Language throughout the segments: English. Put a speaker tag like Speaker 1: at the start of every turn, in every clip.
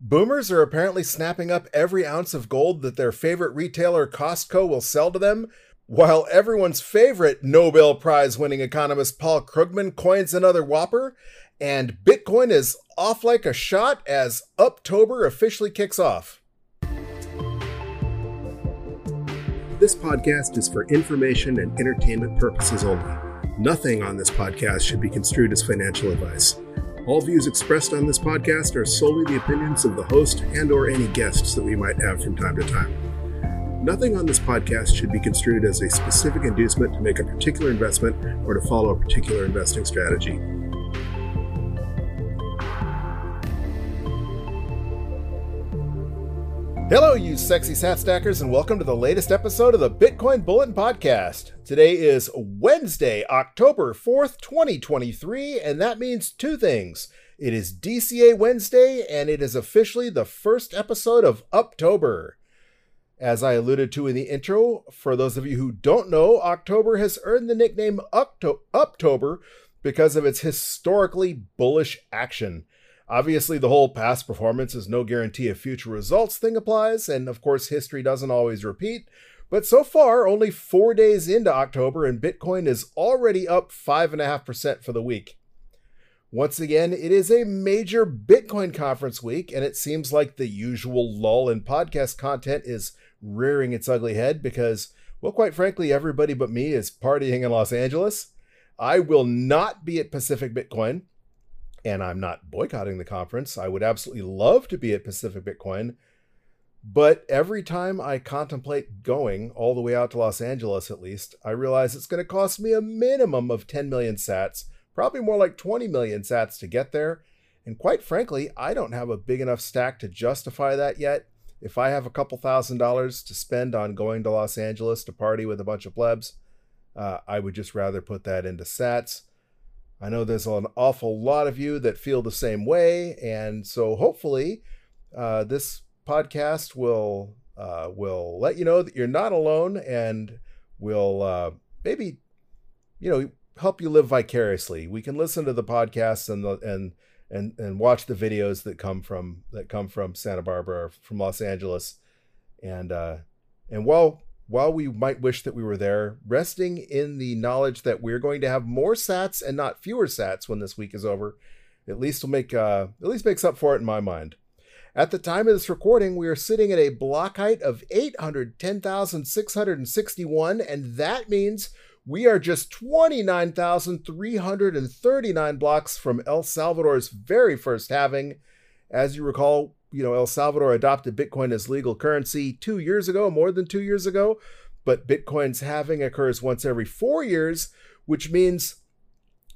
Speaker 1: Boomers are apparently snapping up every ounce of gold that their favorite retailer Costco will sell to them, while everyone's favorite Nobel Prize winning economist Paul Krugman coins another whopper, and Bitcoin is off like a shot as Uptober officially kicks off. This podcast is for information and entertainment purposes only. Nothing on this podcast should be construed as financial advice. All views expressed on this podcast are solely the opinions of the host and or any guests that we might have from time to time. Nothing on this podcast should be construed as a specific inducement to make a particular investment or to follow a particular investing strategy. Hello, you sexy sat stackers, and welcome to the latest episode of the Bitcoin Bulletin Podcast. Today is Wednesday, October 4th, 2023, and that means two things. It is DCA Wednesday, and it is officially the first episode of Uptober. As I alluded to in the intro, for those of you who don't know, October has earned the nickname Upto- Uptober because of its historically bullish action. Obviously, the whole past performance is no guarantee of future results thing applies, and of course, history doesn't always repeat. But so far, only four days into October, and Bitcoin is already up 5.5% for the week. Once again, it is a major Bitcoin conference week, and it seems like the usual lull in podcast content is rearing its ugly head because, well, quite frankly, everybody but me is partying in Los Angeles. I will not be at Pacific Bitcoin and I'm not boycotting the conference. I would absolutely love to be at Pacific Bitcoin. But every time I contemplate going all the way out to Los Angeles, at least, I realize it's going to cost me a minimum of 10 million sats, probably more like 20 million sats to get there. And quite frankly, I don't have a big enough stack to justify that yet. If I have a couple thousand dollars to spend on going to Los Angeles to party with a bunch of plebs, uh, I would just rather put that into sats. I know there's an awful lot of you that feel the same way, and so hopefully, uh, this podcast will uh, will let you know that you're not alone, and will uh, maybe you know help you live vicariously. We can listen to the podcasts and the and and and watch the videos that come from that come from Santa Barbara or from Los Angeles, and uh, and while while we might wish that we were there, resting in the knowledge that we're going to have more sats and not fewer sats when this week is over, at least will make uh, at least makes up for it in my mind. At the time of this recording, we are sitting at a block height of 810,661, and that means we are just 29,339 blocks from El Salvador's very first halving. As you recall, you know, El Salvador adopted Bitcoin as legal currency two years ago, more than two years ago, but Bitcoin's halving occurs once every four years, which means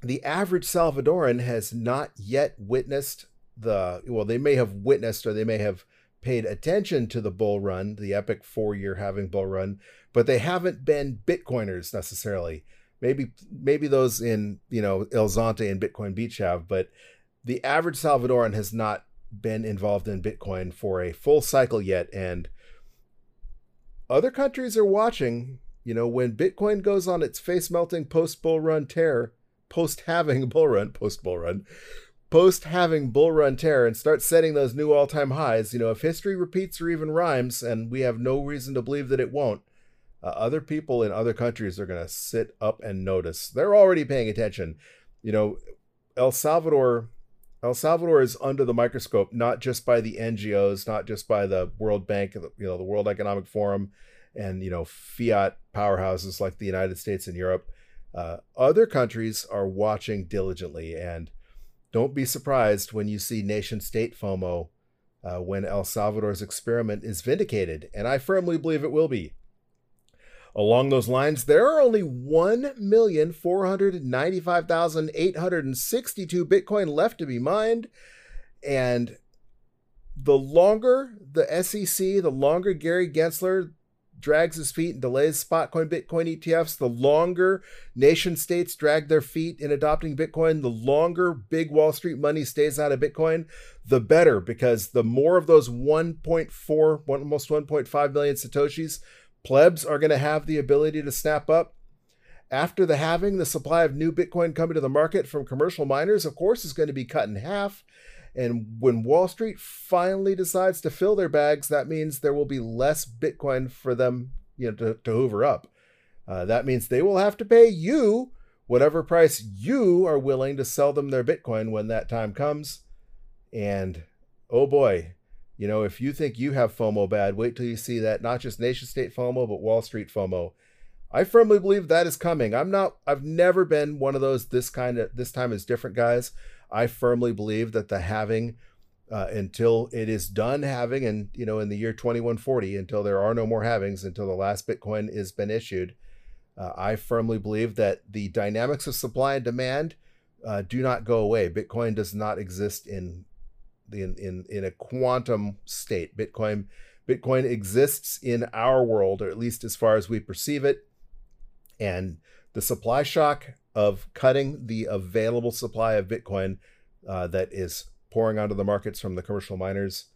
Speaker 1: the average Salvadoran has not yet witnessed the, well, they may have witnessed or they may have paid attention to the bull run, the epic four year halving bull run, but they haven't been Bitcoiners necessarily. Maybe, maybe those in, you know, El Zonte and Bitcoin Beach have, but the average Salvadoran has not been involved in Bitcoin for a full cycle yet. And other countries are watching. You know, when Bitcoin goes on its face melting post bull run tear, post having bull run, post bull run, post having bull run tear, and starts setting those new all time highs, you know, if history repeats or even rhymes, and we have no reason to believe that it won't, uh, other people in other countries are going to sit up and notice. They're already paying attention. You know, El Salvador El Salvador is under the microscope, not just by the NGOs, not just by the World Bank, you know, the World Economic Forum, and you know, fiat powerhouses like the United States and Europe. Uh, other countries are watching diligently, and don't be surprised when you see nation state FOMO uh, when El Salvador's experiment is vindicated, and I firmly believe it will be. Along those lines, there are only 1,495,862 Bitcoin left to be mined. And the longer the SEC, the longer Gary Gensler drags his feet and delays Spotcoin Bitcoin ETFs, the longer nation states drag their feet in adopting Bitcoin, the longer big Wall Street money stays out of Bitcoin, the better because the more of those 1.4, almost 1.5 million Satoshis Plebs are going to have the ability to snap up. After the halving, the supply of new Bitcoin coming to the market from commercial miners, of course, is going to be cut in half. And when Wall Street finally decides to fill their bags, that means there will be less Bitcoin for them, you know, to, to hoover up. Uh, that means they will have to pay you whatever price you are willing to sell them their Bitcoin when that time comes. And oh boy, you know, if you think you have FOMO bad, wait till you see that not just nation state FOMO, but Wall Street FOMO. I firmly believe that is coming. I'm not I've never been one of those this kind of this time is different guys. I firmly believe that the halving uh, until it is done having and you know in the year 2140 until there are no more halvings until the last bitcoin has been issued uh, I firmly believe that the dynamics of supply and demand uh, do not go away. Bitcoin does not exist in in, in in a quantum state. Bitcoin Bitcoin exists in our world, or at least as far as we perceive it. And the supply shock of cutting the available supply of Bitcoin uh, that is pouring onto the markets from the commercial miners,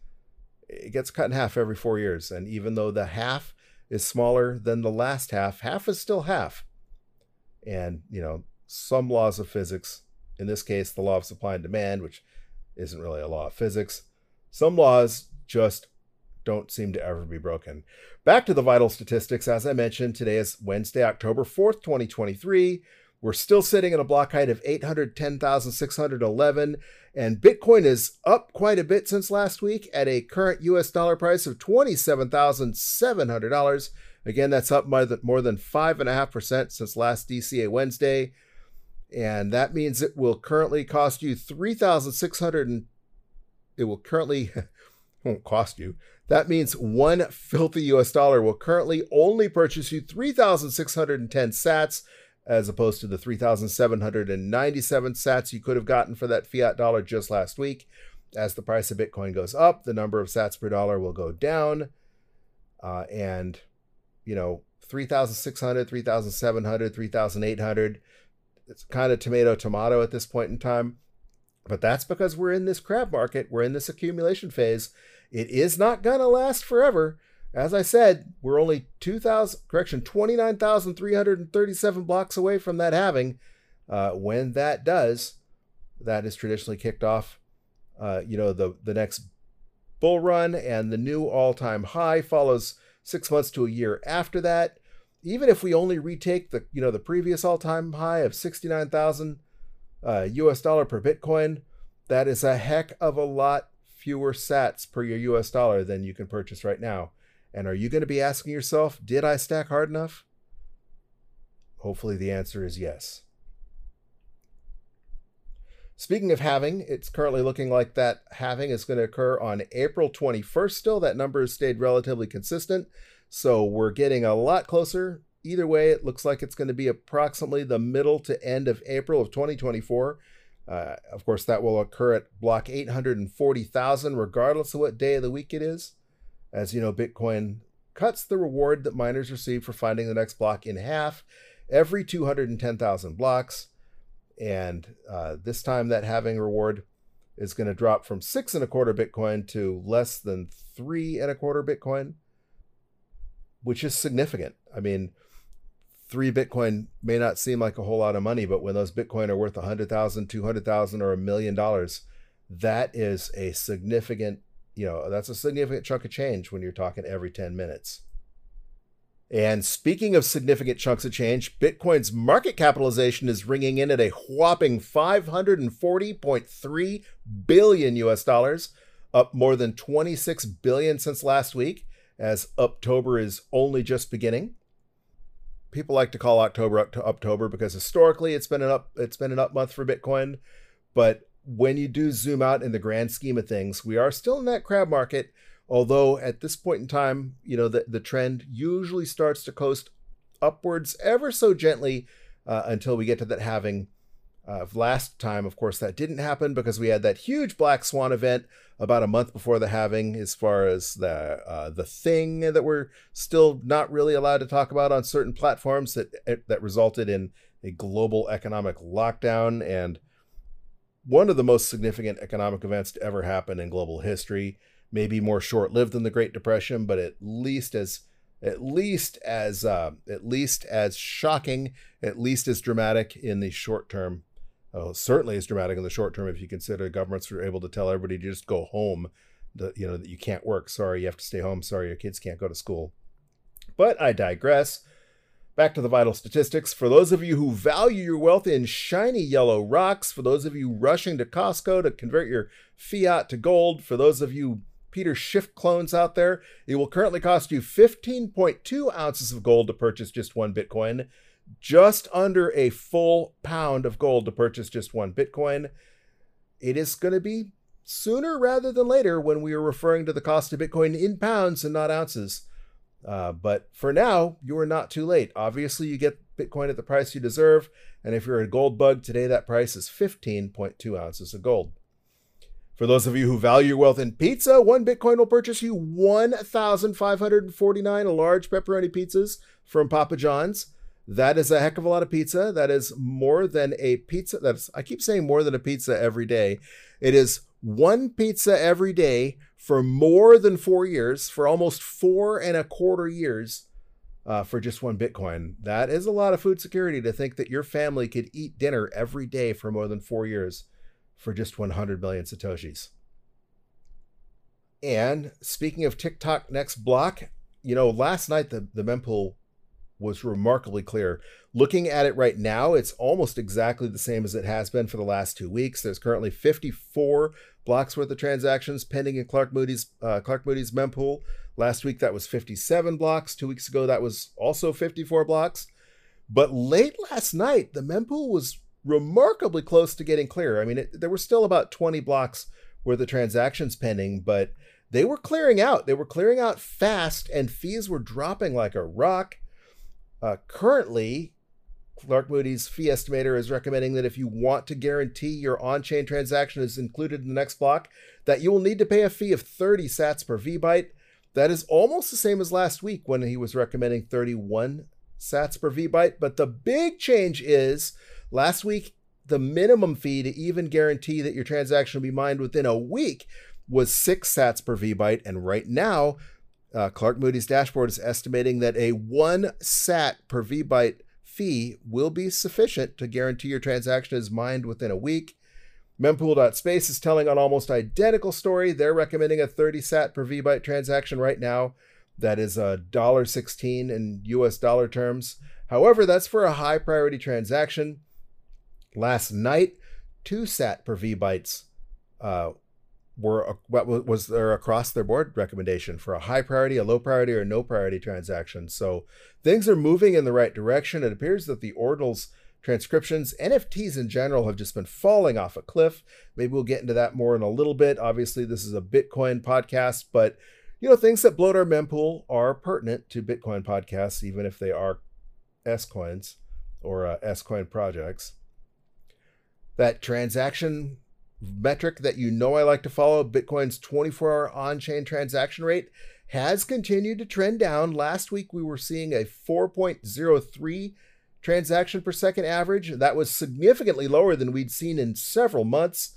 Speaker 1: it gets cut in half every four years. And even though the half is smaller than the last half, half is still half. And, you know, some laws of physics, in this case, the law of supply and demand, which isn't really a law of physics, some laws just don't seem to ever be broken. Back to the vital statistics. As I mentioned, today is Wednesday, October 4th, 2023. We're still sitting at a block height of 810,611, and Bitcoin is up quite a bit since last week at a current US dollar price of $27,700. Again, that's up by more than 5.5% since last DCA Wednesday. And that means it will currently cost you 3,600 it will currently won't cost you. That means one filthy US dollar will currently only purchase you 3,610 sats as opposed to the 3,797 sats you could have gotten for that fiat dollar just last week. As the price of Bitcoin goes up, the number of sats per dollar will go down. Uh, and, you know, 3,600, 3,700, 3,800. It's kind of tomato, tomato at this point in time. But that's because we're in this crab market, we're in this accumulation phase. It is not going to last forever. As I said, we're only 2,000, correction, 29,337 blocks away from that halving. Uh, when that does, that is traditionally kicked off, uh, you know, the, the next bull run and the new all-time high follows six months to a year after that. Even if we only retake the, you know, the previous all-time high of 69,000 uh, US dollar per Bitcoin, that is a heck of a lot fewer sats per your US dollar than you can purchase right now. And are you going to be asking yourself, did I stack hard enough? Hopefully, the answer is yes. Speaking of halving, it's currently looking like that halving is going to occur on April 21st still. That number has stayed relatively consistent. So we're getting a lot closer. Either way, it looks like it's going to be approximately the middle to end of April of 2024. Uh, of course, that will occur at block 840,000, regardless of what day of the week it is. As you know, Bitcoin cuts the reward that miners receive for finding the next block in half every 210,000 blocks. And uh, this time, that halving reward is going to drop from six and a quarter Bitcoin to less than three and a quarter Bitcoin, which is significant. I mean, three Bitcoin may not seem like a whole lot of money, but when those Bitcoin are worth 100,000, 200,000, or a million dollars, that is a significant you know, that's a significant chunk of change when you're talking every 10 minutes. And speaking of significant chunks of change, Bitcoin's market capitalization is ringing in at a whopping 540.3 billion US dollars, up more than 26 billion since last week, as October is only just beginning. People like to call October up to October because historically it's been an up it's been an up month for Bitcoin, but when you do zoom out in the grand scheme of things, we are still in that crab market. Although at this point in time, you know, the, the trend usually starts to coast upwards ever so gently uh, until we get to that halving. Uh, last time, of course, that didn't happen because we had that huge black swan event about a month before the halving, as far as the uh, the thing that we're still not really allowed to talk about on certain platforms that that resulted in a global economic lockdown and one of the most significant economic events to ever happen in global history. Maybe more short-lived than the Great Depression, but at least as at least as uh, at least as shocking, at least as dramatic in the short term Uh, certainly, as dramatic in the short term if you consider governments are able to tell everybody to just go home. That you know that you can't work. Sorry, you have to stay home. Sorry, your kids can't go to school. But I digress. Back to the vital statistics. For those of you who value your wealth in shiny yellow rocks, for those of you rushing to Costco to convert your fiat to gold, for those of you Peter Schiff clones out there, it will currently cost you 15.2 ounces of gold to purchase just one Bitcoin, just under a full pound of gold to purchase just one Bitcoin. It is going to be sooner rather than later when we are referring to the cost of Bitcoin in pounds and not ounces. Uh, but for now, you are not too late. Obviously, you get Bitcoin at the price you deserve. And if you're a gold bug today, that price is 15.2 ounces of gold. For those of you who value your wealth in pizza, one Bitcoin will purchase you 1,549 large pepperoni pizzas from Papa John's. That is a heck of a lot of pizza. That is more than a pizza. That's I keep saying more than a pizza every day. It is one pizza every day for more than four years, for almost four and a quarter years, uh, for just one Bitcoin. That is a lot of food security to think that your family could eat dinner every day for more than four years for just 100 million Satoshis. And speaking of tick tock next block, you know, last night the, the mempool was remarkably clear. Looking at it right now, it's almost exactly the same as it has been for the last two weeks. There's currently 54 blocks worth of transactions pending in Clark Moody's uh, Clark Moody's mempool. Last week that was 57 blocks. Two weeks ago that was also 54 blocks. But late last night, the mempool was remarkably close to getting clear. I mean, it, there were still about 20 blocks worth of transactions pending, but they were clearing out. They were clearing out fast, and fees were dropping like a rock. Uh, currently, Clark Moody's fee estimator is recommending that if you want to guarantee your on chain transaction is included in the next block, that you will need to pay a fee of 30 sats per VByte. That is almost the same as last week when he was recommending 31 sats per VByte. But the big change is last week, the minimum fee to even guarantee that your transaction will be mined within a week was 6 sats per VByte. And right now, uh, Clark Moody's dashboard is estimating that a 1 sat per VByte fee will be sufficient to guarantee your transaction is mined within a week. Mempool.space is telling an almost identical story. They're recommending a 30 sat per VByte transaction right now. That is a dollar sixteen in US dollar terms. However, that's for a high priority transaction. Last night, 2 sat per VBytes uh, were what was their across their board recommendation for a high priority, a low priority, or no priority transaction. So things are moving in the right direction. It appears that the ordinals transcriptions, NFTs in general have just been falling off a cliff. Maybe we'll get into that more in a little bit. Obviously, this is a Bitcoin podcast, but you know things that bloat our mempool are pertinent to Bitcoin podcasts, even if they are S coins or uh, S coin projects. That transaction metric that you know I like to follow, Bitcoin's 24 hour on chain transaction rate, has continued to trend down. Last week, we were seeing a 4.03 transaction per second average. That was significantly lower than we'd seen in several months.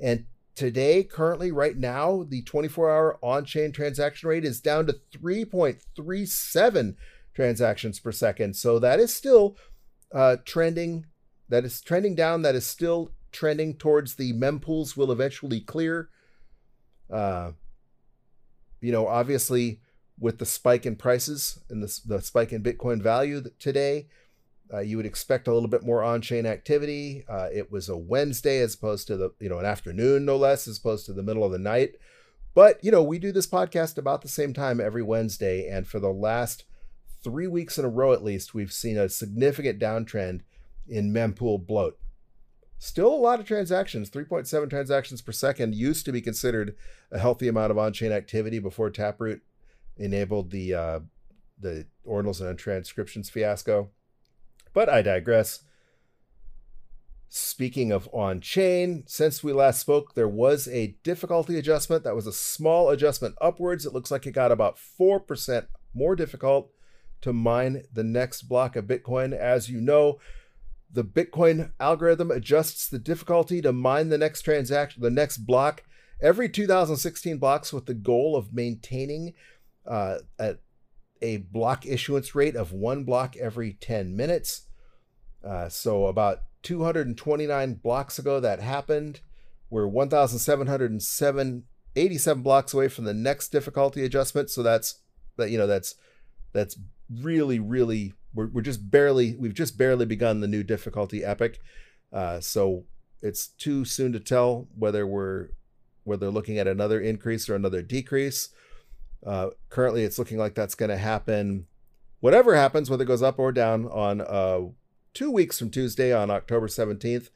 Speaker 1: And today, currently, right now, the 24 hour on chain transaction rate is down to 3.37 transactions per second. So that is still uh, trending. That is trending down. That is still trending towards the mempools will eventually clear. Uh, you know, obviously, with the spike in prices and the, the spike in Bitcoin value today, uh, you would expect a little bit more on-chain activity. Uh, it was a Wednesday as opposed to the you know an afternoon, no less, as opposed to the middle of the night. But you know, we do this podcast about the same time every Wednesday, and for the last three weeks in a row, at least, we've seen a significant downtrend in mempool bloat. Still a lot of transactions. 3.7 transactions per second used to be considered a healthy amount of on-chain activity before Taproot enabled the uh, the ordinals and transcriptions fiasco. But I digress. Speaking of on chain, since we last spoke, there was a difficulty adjustment. That was a small adjustment upwards. It looks like it got about 4% more difficult to mine the next block of Bitcoin. As you know, the Bitcoin algorithm adjusts the difficulty to mine the next transaction, the next block, every 2016 blocks with the goal of maintaining uh, a, a block issuance rate of one block every 10 minutes. Uh, so about 229 blocks ago that happened. We're 1,707 87 blocks away from the next difficulty adjustment. So that's that you know that's that's really really we're, we're just barely we've just barely begun the new difficulty epoch. Uh, so it's too soon to tell whether we're whether looking at another increase or another decrease. Uh, currently, it's looking like that's going to happen. Whatever happens, whether it goes up or down, on uh, two weeks from Tuesday on October 17th.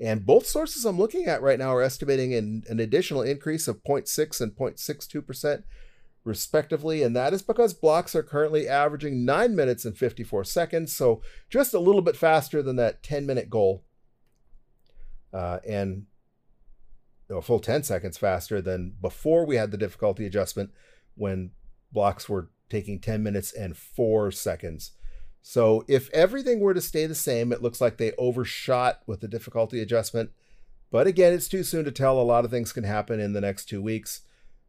Speaker 1: And both sources I'm looking at right now are estimating an, an additional increase of 0.6 and 0.62% respectively. And that is because blocks are currently averaging 9 minutes and 54 seconds, so just a little bit faster than that 10 minute goal. Uh, and a full 10 seconds faster than before we had the difficulty adjustment when blocks were taking 10 minutes and 4 seconds. So if everything were to stay the same, it looks like they overshot with the difficulty adjustment. But again, it's too soon to tell. A lot of things can happen in the next two weeks.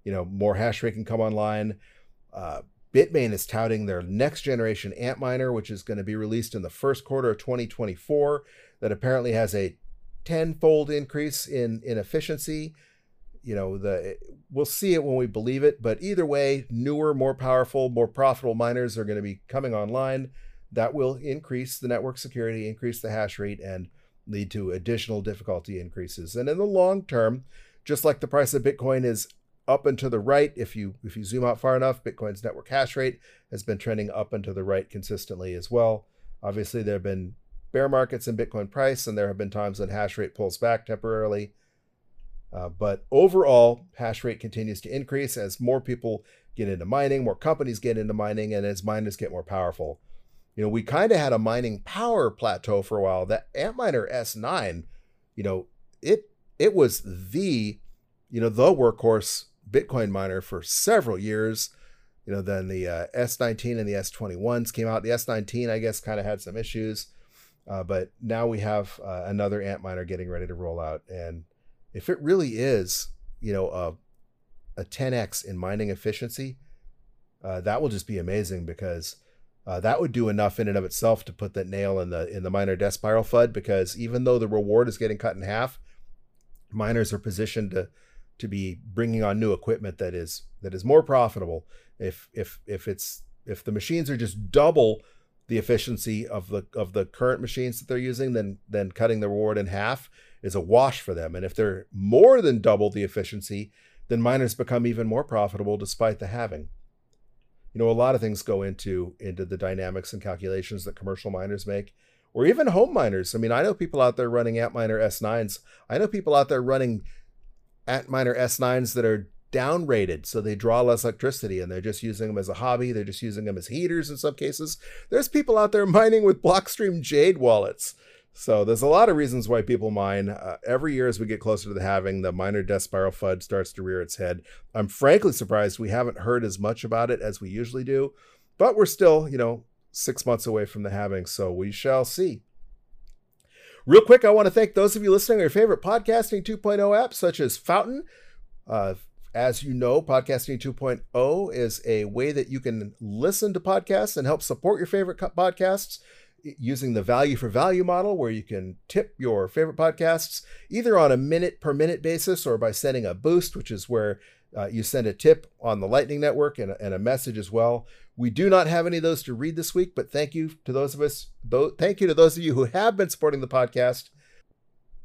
Speaker 1: You know, more hash rate can come online. Uh, Bitmain is touting their next generation Antminer, which is going to be released in the first quarter of 2024, that apparently has a tenfold increase in in efficiency. You know, the we'll see it when we believe it, but either way, newer, more powerful, more profitable miners are going to be coming online that will increase the network security, increase the hash rate, and lead to additional difficulty increases. And in the long term, just like the price of Bitcoin is up and to the right, if you if you zoom out far enough, Bitcoin's network hash rate has been trending up and to the right consistently as well. Obviously, there have been bear markets in Bitcoin price, and there have been times when hash rate pulls back temporarily. Uh, but overall, hash rate continues to increase as more people get into mining, more companies get into mining, and as miners get more powerful you know, we kind of had a mining power plateau for a while. That Antminer S9, you know, it it was the, you know, the workhorse Bitcoin miner for several years. You know, then the uh, S19 and the S21s came out. The S19, I guess, kind of had some issues, uh, but now we have uh, another Antminer getting ready to roll out. And if it really is, you know, a a 10x in mining efficiency, uh, that will just be amazing because uh, that would do enough in and of itself to put that nail in the in the miner death spiral FUD because even though the reward is getting cut in half, miners are positioned to to be bringing on new equipment that is that is more profitable. If if if it's if the machines are just double the efficiency of the of the current machines that they're using, then then cutting the reward in half is a wash for them. And if they're more than double the efficiency, then miners become even more profitable despite the halving you know a lot of things go into into the dynamics and calculations that commercial miners make or even home miners i mean i know people out there running antminer s9s i know people out there running antminer s9s that are downrated so they draw less electricity and they're just using them as a hobby they're just using them as heaters in some cases there's people out there mining with blockstream jade wallets so there's a lot of reasons why people mine. Uh, every year as we get closer to the halving, the miner death spiral FUD starts to rear its head. I'm frankly surprised we haven't heard as much about it as we usually do, but we're still, you know, six months away from the halving, so we shall see. Real quick, I want to thank those of you listening to your favorite podcasting 2.0 apps such as Fountain. Uh, as you know, Podcasting 2.0 is a way that you can listen to podcasts and help support your favorite podcasts using the value for value model where you can tip your favorite podcasts either on a minute per minute basis or by sending a boost, which is where uh, you send a tip on the Lightning Network and and a, message as well. We do not have any of those to read this week, but thank you to those of us. Th- thank you to those of you who have been supporting the podcast.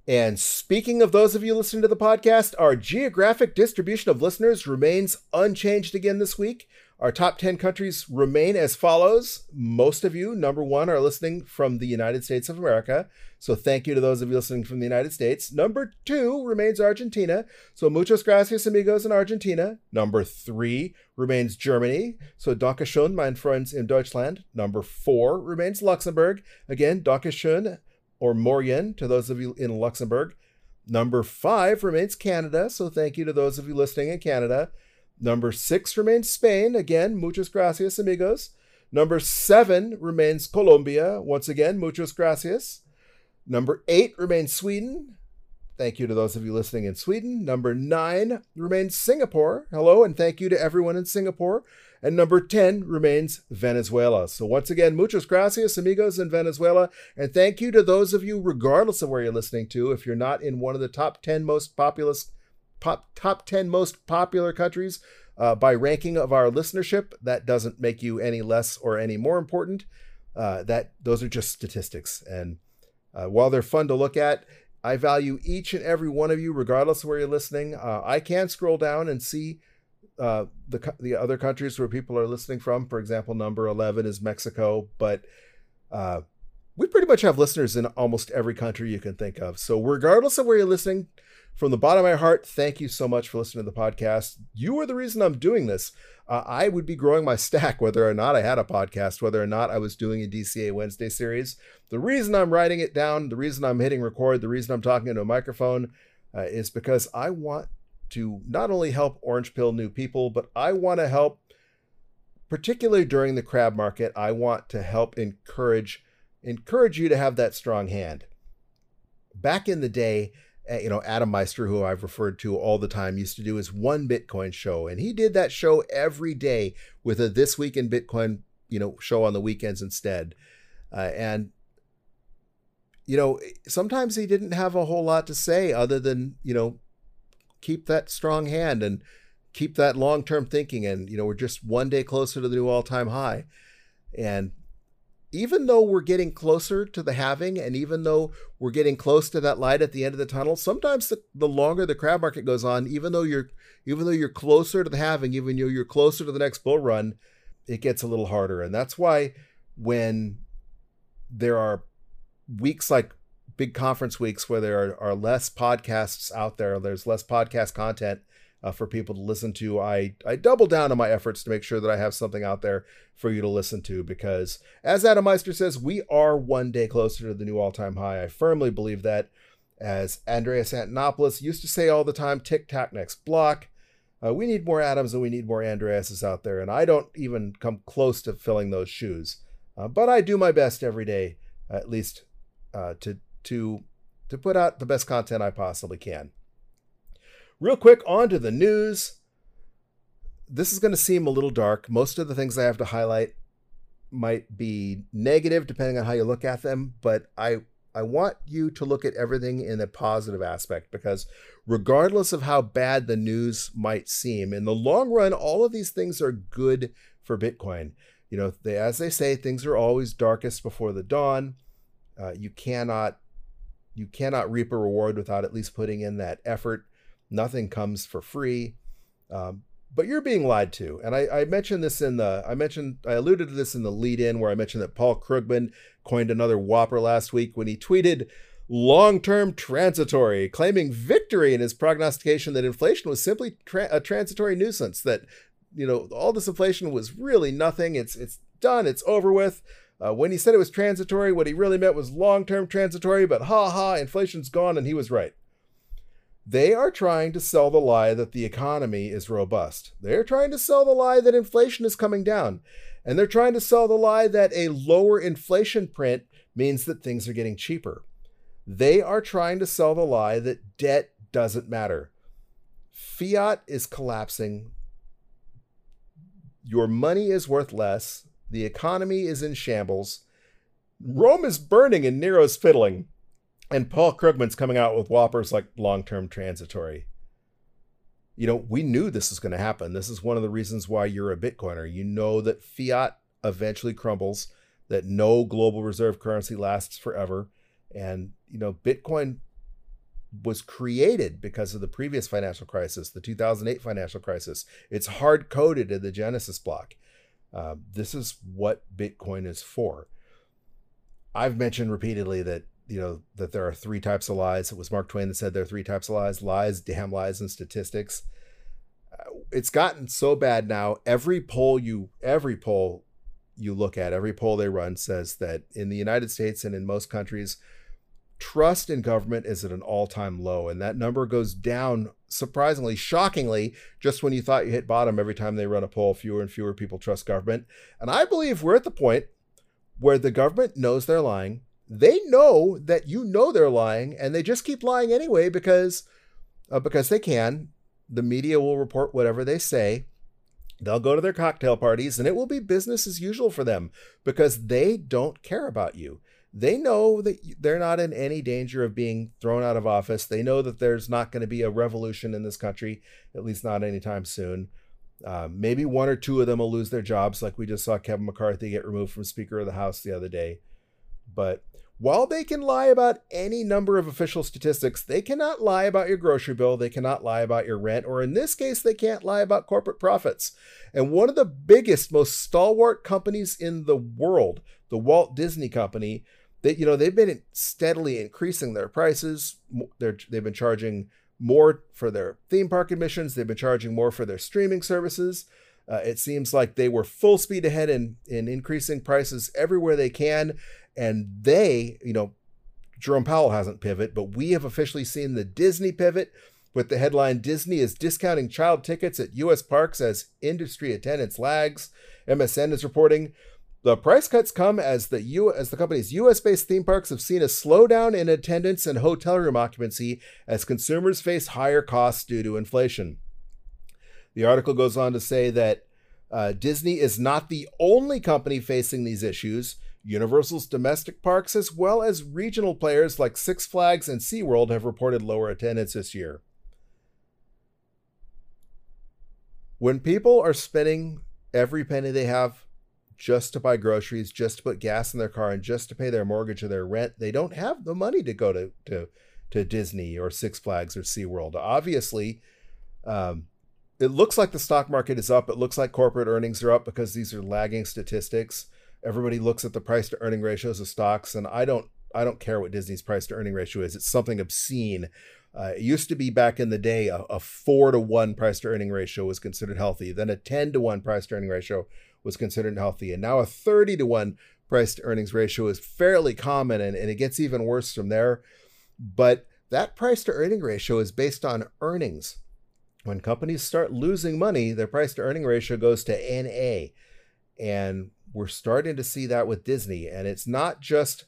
Speaker 1: And speaking of those of you listening to the podcast, our geographic distribution of listeners remains unchanged again this week. Our top 10 countries remain as follows. Most of you, number one, are listening from the United States of America. So thank you to those of you listening from the United States. Number two remains Argentina. So muchas gracias, amigos in Argentina. Number three remains Germany. So danke schön, mein friends in Deutschland. Number four remains Luxembourg. Again, danke schön or morgen to those of you in Luxembourg. Number five remains Canada. So thank you to those of you listening in Canada. Number six remains Spain. Again, muchas gracias, amigos. Number seven remains Colombia. Once again, muchas gracias. Number eight remains Sweden. Thank you to those of you listening in Sweden. Number nine remains Singapore. Hello, and thank you to everyone in Singapore. And number 10 remains Venezuela. So once again, muchas gracias, amigos in Venezuela. And thank you to those of you, regardless of where you're listening to, if you're not in one of the top 10 most populous, pop, top 10 most popular countries uh, by ranking of our listenership, that doesn't make you any less or any more important. Uh, that those are just statistics. And uh, while they're fun to look at, I value each and every one of you, regardless of where you're listening. Uh, I can scroll down and see uh, the the other countries where people are listening from. For example, number eleven is Mexico, but uh, we pretty much have listeners in almost every country you can think of. So regardless of where you're listening, from the bottom of my heart, thank you so much for listening to the podcast. You are the reason I'm doing this. Uh, I would be growing my stack whether or not I had a podcast, whether or not I was doing a DCA Wednesday series. The reason I'm writing it down, the reason I'm hitting record, the reason I'm talking into a microphone uh, is because I want to not only help Orange Pill new people, but I want to help, particularly during the crab market, I want to help encourage encourage you to have that strong hand. Back in the day, eh, you know, Adam Meister, who I've referred to all the time, used to do his one Bitcoin show, and he did that show every day with a This Week in Bitcoin, you know, show on the weekends instead. Uh, and you know, sometimes he didn't have a whole lot to say other than you know keep that strong hand and keep that long term thinking. And, you know, we're just one day closer to the new all time high. And even though we're getting closer to the halving and even though we're getting close to that light at the end of the tunnel sometimes the, the longer the crab market goes on even though you're even though you're closer to the halving even though you're closer to the next bull run it gets a little harder. And that's why when there are weeks like big conference weeks where there are, are less podcasts out there, there's less podcast content uh, for people to listen to. I, I double down on my efforts to make sure that I have something out there for you to listen to because, as Adam Meister says, we are one day closer to the new all time high. I firmly believe that. As Andreas Antonopoulos used to say all the time, tick tack next block. Uh, we need more Adams and we need more Andreases out there, and I don't even come close to filling those shoes. Uh, but I do my best every day, at least, uh, to to to put out the best content I possibly can. Real quick, on to the news. This is going to seem a little dark. Most of the things I have to highlight might be negative depending on how you look at them, but I I want you to look at everything in a positive aspect because regardless of how bad the news might seem, in the long run all of these things are good for Bitcoin. You know, they, as they say, things are always darkest before the dawn. Uh, you cannot you cannot reap a reward without at least putting in that effort. Nothing comes for free. Um, but you're being lied to. And I, I, mentioned this in the, I mentioned, I alluded to this in the lead in where I mentioned that Paul Krugman coined another whopper last week when he tweeted long term transitory, claiming victory in his prognostication that inflation was simply tra- a transitory nuisance, that, you know, all this inflation was really nothing. It's, it's done, it's over with. Uh, when he said it was transitory, what he really meant was long term transitory, but ha ha, inflation's gone, and he was right. They are trying to sell the lie that the economy is robust. They're trying to sell the lie that inflation is coming down. And they're trying to sell the lie that a lower inflation print means that things are getting cheaper. They are trying to sell the lie that debt doesn't matter. Fiat is collapsing. Your money is worth less. The economy is in shambles. Rome is burning and Nero's fiddling. And Paul Krugman's coming out with whoppers like long term transitory. You know, we knew this was going to happen. This is one of the reasons why you're a Bitcoiner. You know that fiat eventually crumbles, that no global reserve currency lasts forever. And, you know, Bitcoin was created because of the previous financial crisis, the 2008 financial crisis. It's hard coded in the Genesis block. Uh, this is what Bitcoin is for. I've mentioned repeatedly that you know that there are three types of lies. It was Mark Twain that said there are three types of lies: lies, damn lies, and statistics. Uh, it's gotten so bad now. Every poll you every poll you look at, every poll they run says that in the United States and in most countries, trust in government is at an all-time low, and that number goes down surprisingly, shockingly, just when you thought you hit bottom every time they run a poll, fewer and fewer people trust government. And I believe we're at the point where the government knows they're lying. They know that you know they're lying and they just keep lying anyway because uh, because they can. The media will report whatever they say. They'll go to their cocktail parties and it will be business as usual for them because they don't care about you. They know that they're not in any danger of being thrown out of office. They know that there's not going to be a revolution in this country, at least not anytime soon. Uh, maybe one or two of them will lose their jobs, like we just saw Kevin McCarthy get removed from Speaker of the House the other day. But while they can lie about any number of official statistics, they cannot lie about your grocery bill, they cannot lie about your rent, or in this case, they can't lie about corporate profits. And one of the biggest, most stalwart companies in the world, the Walt Disney Company, that you know they've been steadily increasing their prices. They're, they've been charging more for their theme park admissions. They've been charging more for their streaming services. Uh, it seems like they were full speed ahead in in increasing prices everywhere they can, and they, you know, Jerome Powell hasn't pivot, but we have officially seen the Disney pivot with the headline Disney is discounting child tickets at U.S. parks as industry attendance lags. MSN is reporting the price cuts come as the U as the company's US-based theme parks have seen a slowdown in attendance and hotel room occupancy as consumers face higher costs due to inflation. The article goes on to say that uh, Disney is not the only company facing these issues. Universal's domestic parks, as well as regional players like Six Flags and SeaWorld, have reported lower attendance this year. When people are spending every penny they have just to buy groceries, just to put gas in their car, and just to pay their mortgage or their rent. They don't have the money to go to to, to Disney or Six Flags or SeaWorld. Obviously, um, it looks like the stock market is up. It looks like corporate earnings are up because these are lagging statistics. Everybody looks at the price to earning ratios of stocks, and I don't I don't care what Disney's price to earning ratio is. It's something obscene. Uh, it used to be back in the day a, a four to one price to earning ratio was considered healthy. Then a ten to one price to earning ratio was considered healthy. And now a 30 to 1 price to earnings ratio is fairly common and, and it gets even worse from there. But that price to earning ratio is based on earnings. When companies start losing money, their price to earning ratio goes to NA. And we're starting to see that with Disney. And it's not just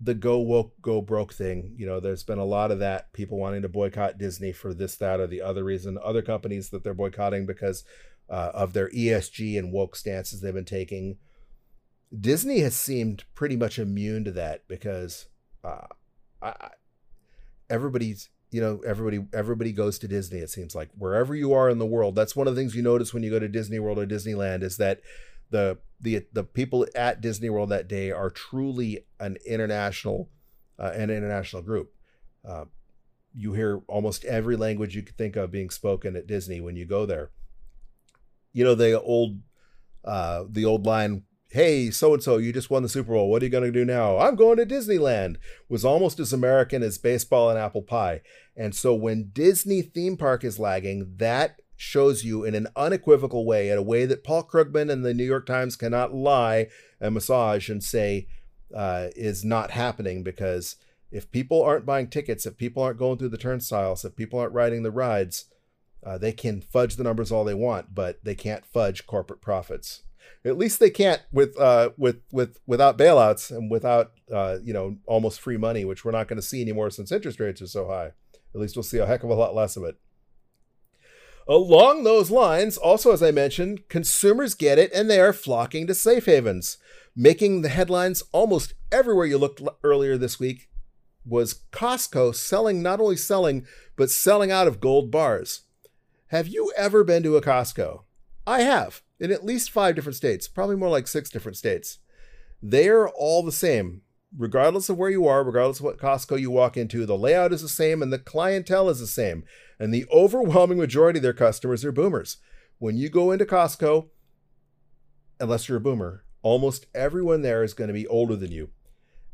Speaker 1: the go woke, go broke thing. You know, there's been a lot of that, people wanting to boycott Disney for this, that, or the other reason. Other companies that they're boycotting because uh, of their ESG and woke stances they've been taking. Disney has seemed pretty much immune to that because uh, I, everybody's you know everybody everybody goes to Disney. It seems like wherever you are in the world, that's one of the things you notice when you go to Disney World or Disneyland is that the the the people at Disney World that day are truly an international uh, an international group. Uh, you hear almost every language you could think of being spoken at Disney when you go there you know the old uh the old line hey so and so you just won the super bowl. What are you going to do now? I'm going to disneyland. Was almost as american as baseball and apple pie. And so when disney theme park is lagging that shows you in an unequivocal way in a way that paul krugman and the new york times cannot lie and massage and say uh, is not happening. Because if people aren't buying tickets if people aren't going through the turnstiles if people aren't riding the rides uh, they can fudge the numbers all they want, but they can't fudge corporate profits. At least they can't with uh, with with without bailouts and without uh, you know almost free money, which we're not going to see anymore since interest rates are so high. At least we'll see a heck of a lot less of it. Along those lines, also as I mentioned, consumers get it and they are flocking to safe havens, making the headlines almost everywhere you looked earlier this week. Was Costco selling not only selling but selling out of gold bars? Have you ever been to a Costco? I have, in at least five different states, probably more like six different states. They're all the same, regardless of where you are, regardless of what Costco you walk into. The layout is the same and the clientele is the same. And the overwhelming majority of their customers are boomers. When you go into Costco, unless you're a boomer, almost everyone there is going to be older than you.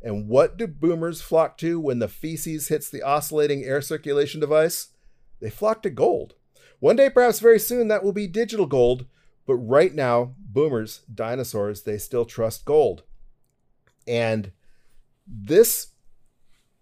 Speaker 1: And what do boomers flock to when the feces hits the oscillating air circulation device? They flock to gold. One day, perhaps very soon, that will be digital gold. But right now, boomers, dinosaurs, they still trust gold. And this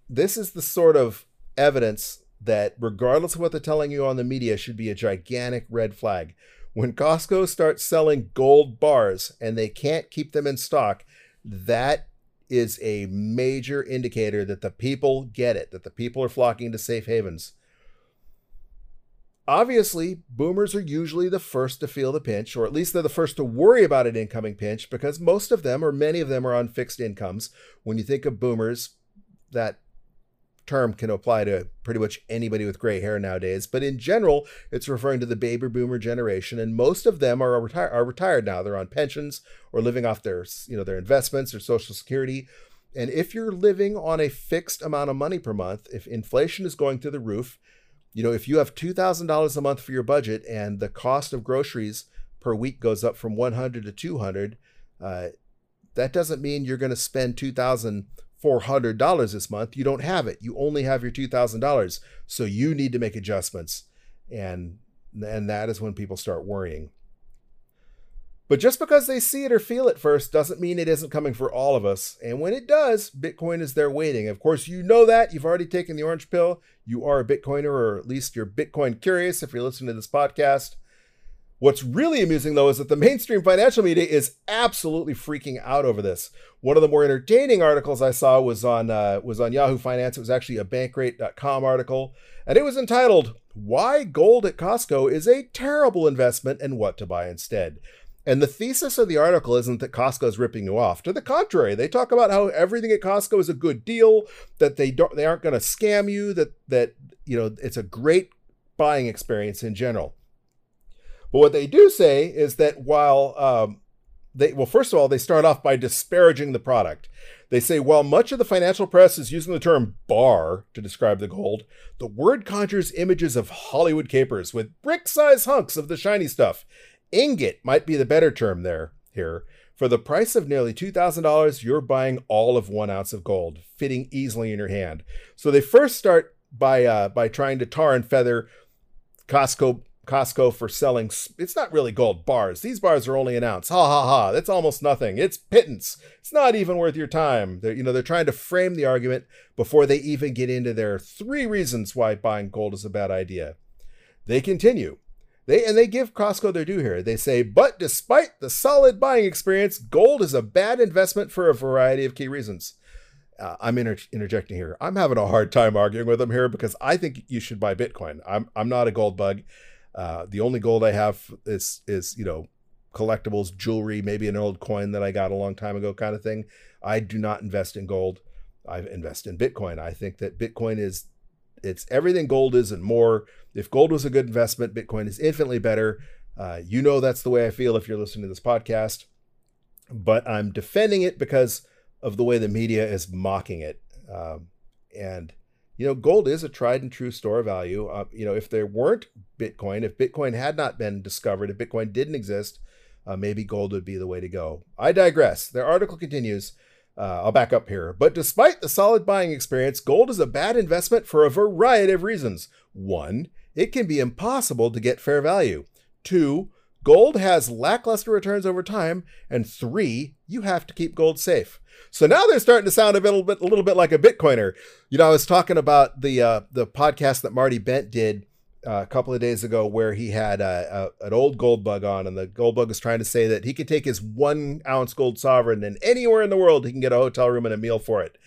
Speaker 1: this is the sort of evidence that regardless of what they're telling you on the media should be a gigantic red flag. When Costco starts selling gold bars and they can't keep them in stock, that is a major indicator that the people get it, that the people are flocking to safe havens. Obviously, boomers are usually the first to feel the pinch, or at least they're the first to worry about an incoming pinch because most of them, or many of them, are on fixed incomes. When you think of boomers, that term can apply to pretty much anybody with gray hair nowadays. But in general, it's referring to the baby boomer generation, and most of them are, retire- are retired now. They're on pensions or living off their, you know, their investments or Social Security. And if you're living on a fixed amount of money per month, if inflation is going through the roof, you know, if you have $2,000 a month for your budget and the cost of groceries per week goes up from 100 to 200, uh, that doesn't mean you're going to spend $2,400 this month. You don't have it. You only have your $2,000. So you need to make adjustments. And, and that is when people start worrying. But just because they see it or feel it first doesn't mean it isn't coming for all of us. And when it does, Bitcoin is there waiting. Of course, you know that. You've already taken the orange pill. You are a Bitcoiner, or at least you're Bitcoin curious if you're listening to this podcast. What's really amusing, though, is that the mainstream financial media is absolutely freaking out over this. One of the more entertaining articles I saw was on uh, was on Yahoo Finance. It was actually a Bankrate.com article, and it was entitled "Why Gold at Costco is a Terrible Investment and What to Buy Instead." And the thesis of the article isn't that Costco is ripping you off. To the contrary, they talk about how everything at Costco is a good deal, that they don't they aren't going to scam you, that that you know it's a great buying experience in general. But what they do say is that while um, they well, first of all, they start off by disparaging the product. They say while much of the financial press is using the term bar to describe the gold, the word conjures images of Hollywood capers with brick-sized hunks of the shiny stuff Ingot might be the better term there here. For the price of nearly $2,000, you're buying all of one ounce of gold, fitting easily in your hand. So they first start by uh, by trying to tar and feather Costco Costco for selling. It's not really gold bars. These bars are only an ounce. Ha ha ha. That's almost nothing. It's pittance. It's not even worth your time. They're, you know, they're trying to frame the argument before they even get into their three reasons why buying gold is a bad idea. They continue. They and they give Costco their due here. They say, but despite the solid buying experience, gold is a bad investment for a variety of key reasons. Uh, I'm inter- interjecting here. I'm having a hard time arguing with them here because I think you should buy Bitcoin. I'm I'm not a gold bug. Uh, the only gold I have is is you know collectibles, jewelry, maybe an old coin that I got a long time ago, kind of thing. I do not invest in gold. I invest in Bitcoin. I think that Bitcoin is it's everything gold is and more. If gold was a good investment, Bitcoin is infinitely better. Uh, you know that's the way I feel if you're listening to this podcast, but I'm defending it because of the way the media is mocking it. Um, and you know, gold is a tried and true store of value. Uh, you know, if there weren't Bitcoin, if Bitcoin had not been discovered, if Bitcoin didn't exist, uh, maybe gold would be the way to go. I digress. Their article continues. Uh, I'll back up here. But despite the solid buying experience, gold is a bad investment for a variety of reasons. One, it can be impossible to get fair value. Two, gold has lackluster returns over time. And three, you have to keep gold safe. So now they're starting to sound a little bit, a little bit like a Bitcoiner. You know, I was talking about the uh, the podcast that Marty Bent did a couple of days ago where he had a, a, an old gold bug on, and the gold bug was trying to say that he could take his one ounce gold sovereign and anywhere in the world he can get a hotel room and a meal for it.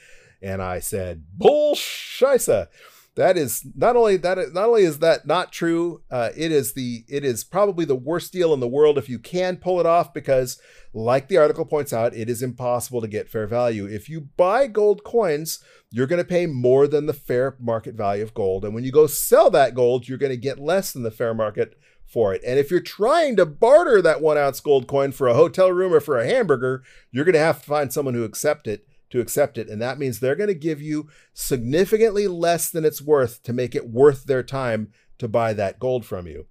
Speaker 1: And I said, "Bull shisa." That is not only that not only is that not true uh, it is the it is probably the worst deal in the world if you can pull it off because like the article points out it is impossible to get fair value. If you buy gold coins you're going to pay more than the fair market value of gold. And when you go sell that gold you're going to get less than the fair market for it. And if you're trying to barter that one ounce gold coin for a hotel room or for a hamburger you're going to have to find someone who accept it to accept it. And that means they're going to give you significantly less than it's worth to make it worth their time to buy that gold from you.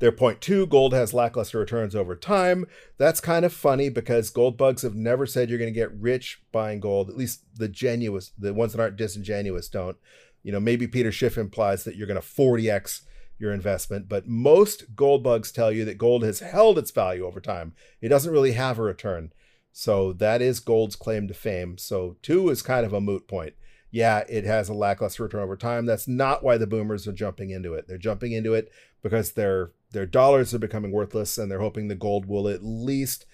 Speaker 1: Their point two gold has lackluster returns over time. That's kind of funny because gold bugs have never said you're going to get rich buying gold. At least the genuine, the ones that aren't disingenuous don't. You know, maybe Peter Schiff implies that you're going to 40x your investment, but most gold bugs tell you that gold has held its value over time. It doesn't really have a return. So that is gold's claim to fame. So two is kind of a moot point. Yeah, it has a lackluster return over time. That's not why the boomers are jumping into it. They're jumping into it because their their dollars are becoming worthless and they're hoping the gold will at least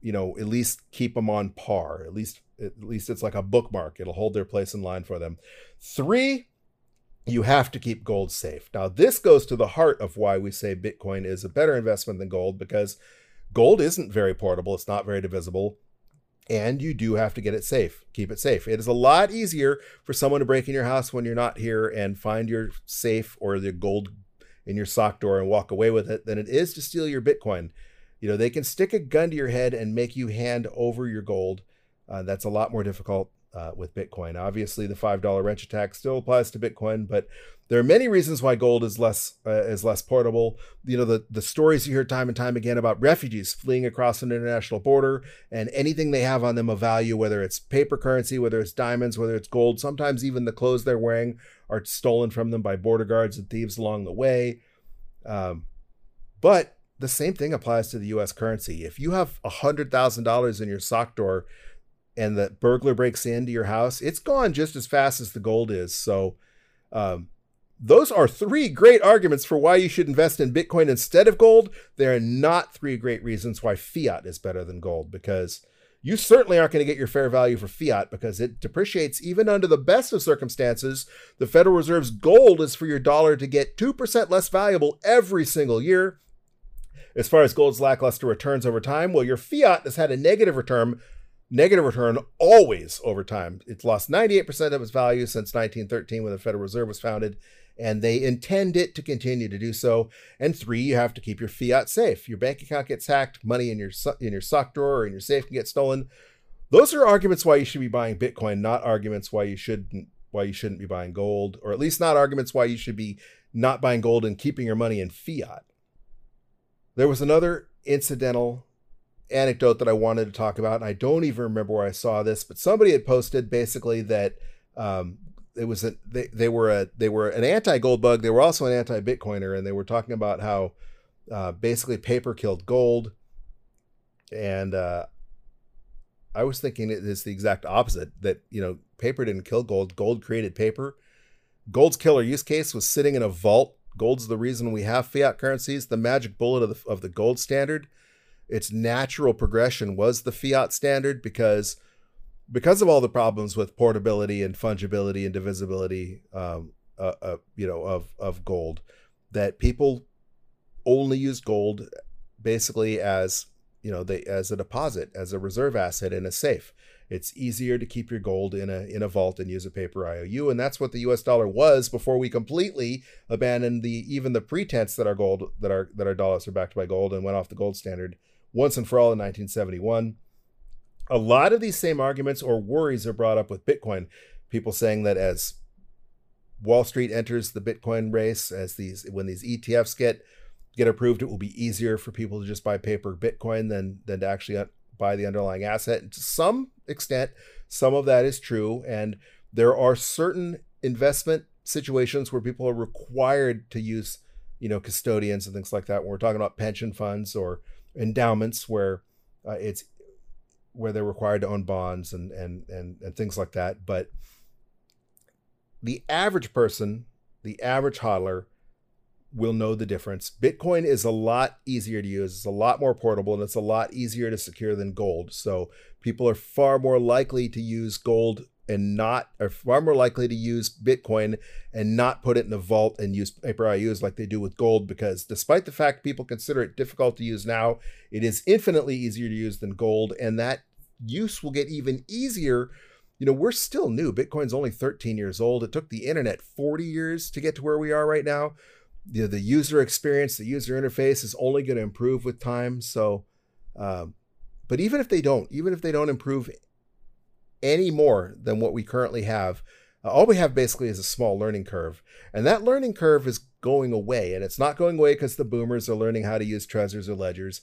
Speaker 1: you know, at least keep them on par. At least at least it's like a bookmark. It'll hold their place in line for them. Three, you have to keep gold safe. Now, this goes to the heart of why we say Bitcoin is a better investment than gold because gold isn't very portable, it's not very divisible, and you do have to get it safe. Keep it safe. It is a lot easier for someone to break in your house when you're not here and find your safe or the gold in your sock drawer and walk away with it than it is to steal your Bitcoin. You know, they can stick a gun to your head and make you hand over your gold. Uh, that's a lot more difficult uh, with Bitcoin. Obviously, the five dollar wrench attack still applies to Bitcoin, but there are many reasons why gold is less uh, is less portable. You know, the the stories you hear time and time again about refugees fleeing across an international border and anything they have on them of value, whether it's paper currency, whether it's diamonds, whether it's gold. Sometimes even the clothes they're wearing are stolen from them by border guards and thieves along the way. Um, but the same thing applies to the U.S. currency. If you have hundred thousand dollars in your sock drawer and the burglar breaks into your house, it's gone just as fast as the gold is. So, um, those are three great arguments for why you should invest in Bitcoin instead of gold. They are not three great reasons why fiat is better than gold because you certainly aren't going to get your fair value for fiat because it depreciates even under the best of circumstances. The Federal Reserve's goal is for your dollar to get 2% less valuable every single year. As far as gold's lackluster returns over time, well, your fiat has had a negative return negative return always over time. It's lost 98% of its value since 1913 when the Federal Reserve was founded, and they intend it to continue to do so. And three, you have to keep your fiat safe. Your bank account gets hacked, money in your in your sock drawer or in your safe can get stolen. Those are arguments why you should be buying Bitcoin, not arguments why you shouldn't why you shouldn't be buying gold, or at least not arguments why you should be not buying gold and keeping your money in fiat. There was another incidental anecdote that I wanted to talk about, and I don't even remember where I saw this, but somebody had posted basically that um, it was a they, they were a they were an anti gold bug. They were also an anti Bitcoiner, and they were talking about how uh, basically paper killed gold, and uh, I was thinking it is the exact opposite. That you know paper didn't kill gold. Gold created paper. Gold's killer use case was sitting in a vault. Gold's the reason we have fiat currencies. The magic bullet of the, of the gold standard its natural progression was the fiat standard because because of all the problems with portability and fungibility and divisibility um, uh, uh, you know of of gold that people only use gold basically as you know they as a deposit as a reserve asset in a safe it's easier to keep your gold in a in a vault and use a paper IOU and that's what the US dollar was before we completely abandoned the even the pretense that our gold that our that our dollars are backed by gold and went off the gold standard once and for all in 1971. A lot of these same arguments or worries are brought up with Bitcoin. People saying that as Wall Street enters the Bitcoin race, as these when these ETFs get get approved, it will be easier for people to just buy paper Bitcoin than than to actually buy the underlying asset. And to some extent, some of that is true, and there are certain investment situations where people are required to use, you know, custodians and things like that. When we're talking about pension funds or endowments where uh, it's where they're required to own bonds and and and and things like that. But the average person, the average hodler, will know the difference. Bitcoin is a lot easier to use. It's a lot more portable and it's a lot easier to secure than gold. So people are far more likely to use gold and not are far more likely to use Bitcoin and not put it in a vault and use paper IOUs like they do with gold because despite the fact people consider it difficult to use now, it is infinitely easier to use than gold and that use will get even easier. You know, we're still new. Bitcoin's only 13 years old. It took the internet 40 years to get to where we are right now. Know, the user experience, the user interface is only going to improve with time. So, um, but even if they don't, even if they don't improve any more than what we currently have. Uh, all we have basically is a small learning curve. And that learning curve is going away. And it's not going away because the boomers are learning how to use Trezors or ledgers.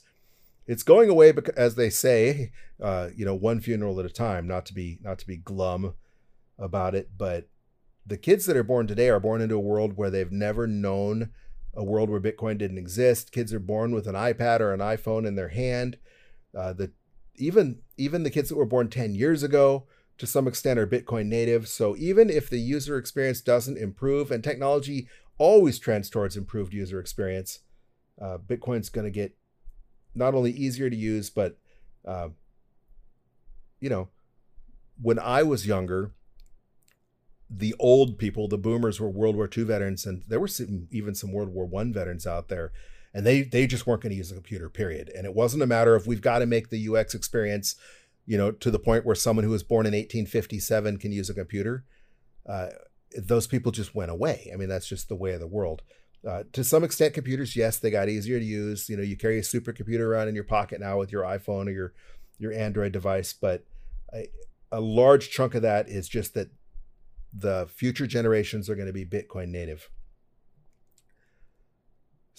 Speaker 1: It's going away because, as they say, uh, you know, one funeral at a time. Not to be not to be glum about it, but the kids that are born today are born into a world where they've never known a world where Bitcoin didn't exist. Kids are born with an iPad or an iPhone in their hand. Uh, the even even the kids that were born 10 years ago to some extent are Bitcoin native. So even if the user experience doesn't improve, and technology always trends towards improved user experience, uh, Bitcoin's going to get not only easier to use, but Uh, you know, when I was younger, the old people, the boomers, were World War II veterans, and there were some, even some World War One veterans out there, and they they just weren't going to use a computer. Period. And it wasn't a matter of we've got to make the UX experience, you know, to the point where someone who was born in 1857 can use a computer. Uh, those people just went away. I mean, that's just the way of the world. Uh, to some extent, computers, yes, they got easier to use. You know, you carry a supercomputer around in your pocket now with your iPhone or your your Android device, but a, a large chunk of that is just that the future generations are going to be Bitcoin native.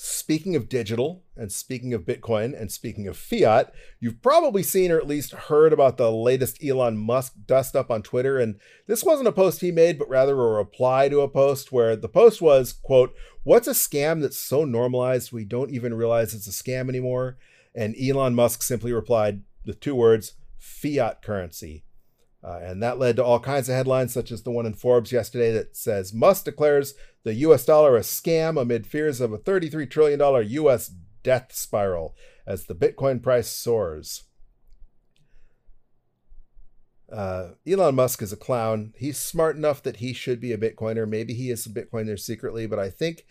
Speaker 1: Speaking of digital and speaking of Bitcoin and speaking of fiat, you've probably seen or at least heard about the latest Elon Musk dust up on Twitter. And this wasn't a post he made, but rather a reply to a post where the post was, quote, What's a scam that's so normalized we don't even realize it's a scam anymore? And Elon Musk simply replied with two words, fiat currency. Uh, and that led to all kinds of headlines, such as the one in Forbes yesterday that says Musk declares the US dollar a scam amid fears of a $33 trillion US death spiral as the Bitcoin price soars. Uh, Elon Musk is a clown. He's smart enough that he should be a Bitcoiner. Maybe he is a Bitcoiner secretly, but I think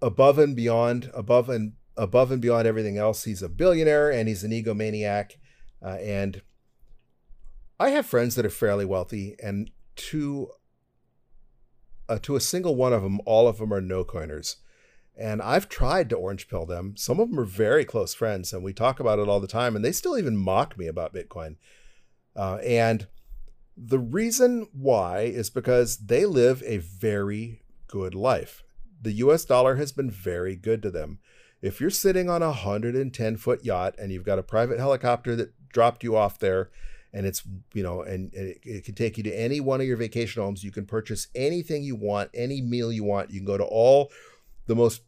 Speaker 1: above and beyond, above and above and beyond everything else, he's a billionaire and he's an egomaniac. Uh, and I have friends that are fairly wealthy, and to uh, to a single one of them, all of them are no coiners. And I've tried to orange pill them. Some of them are very close friends, and we talk about it all the time. And they still even mock me about Bitcoin. Uh, and the reason why is because they live a very good life. The US dollar has been very good to them. If you're sitting on a 110 foot yacht and you've got a private helicopter that dropped you off there and it's you know and, and it, it, can take you to any one of your vacation homes. You can purchase anything you want any meal you want. You can go to all the most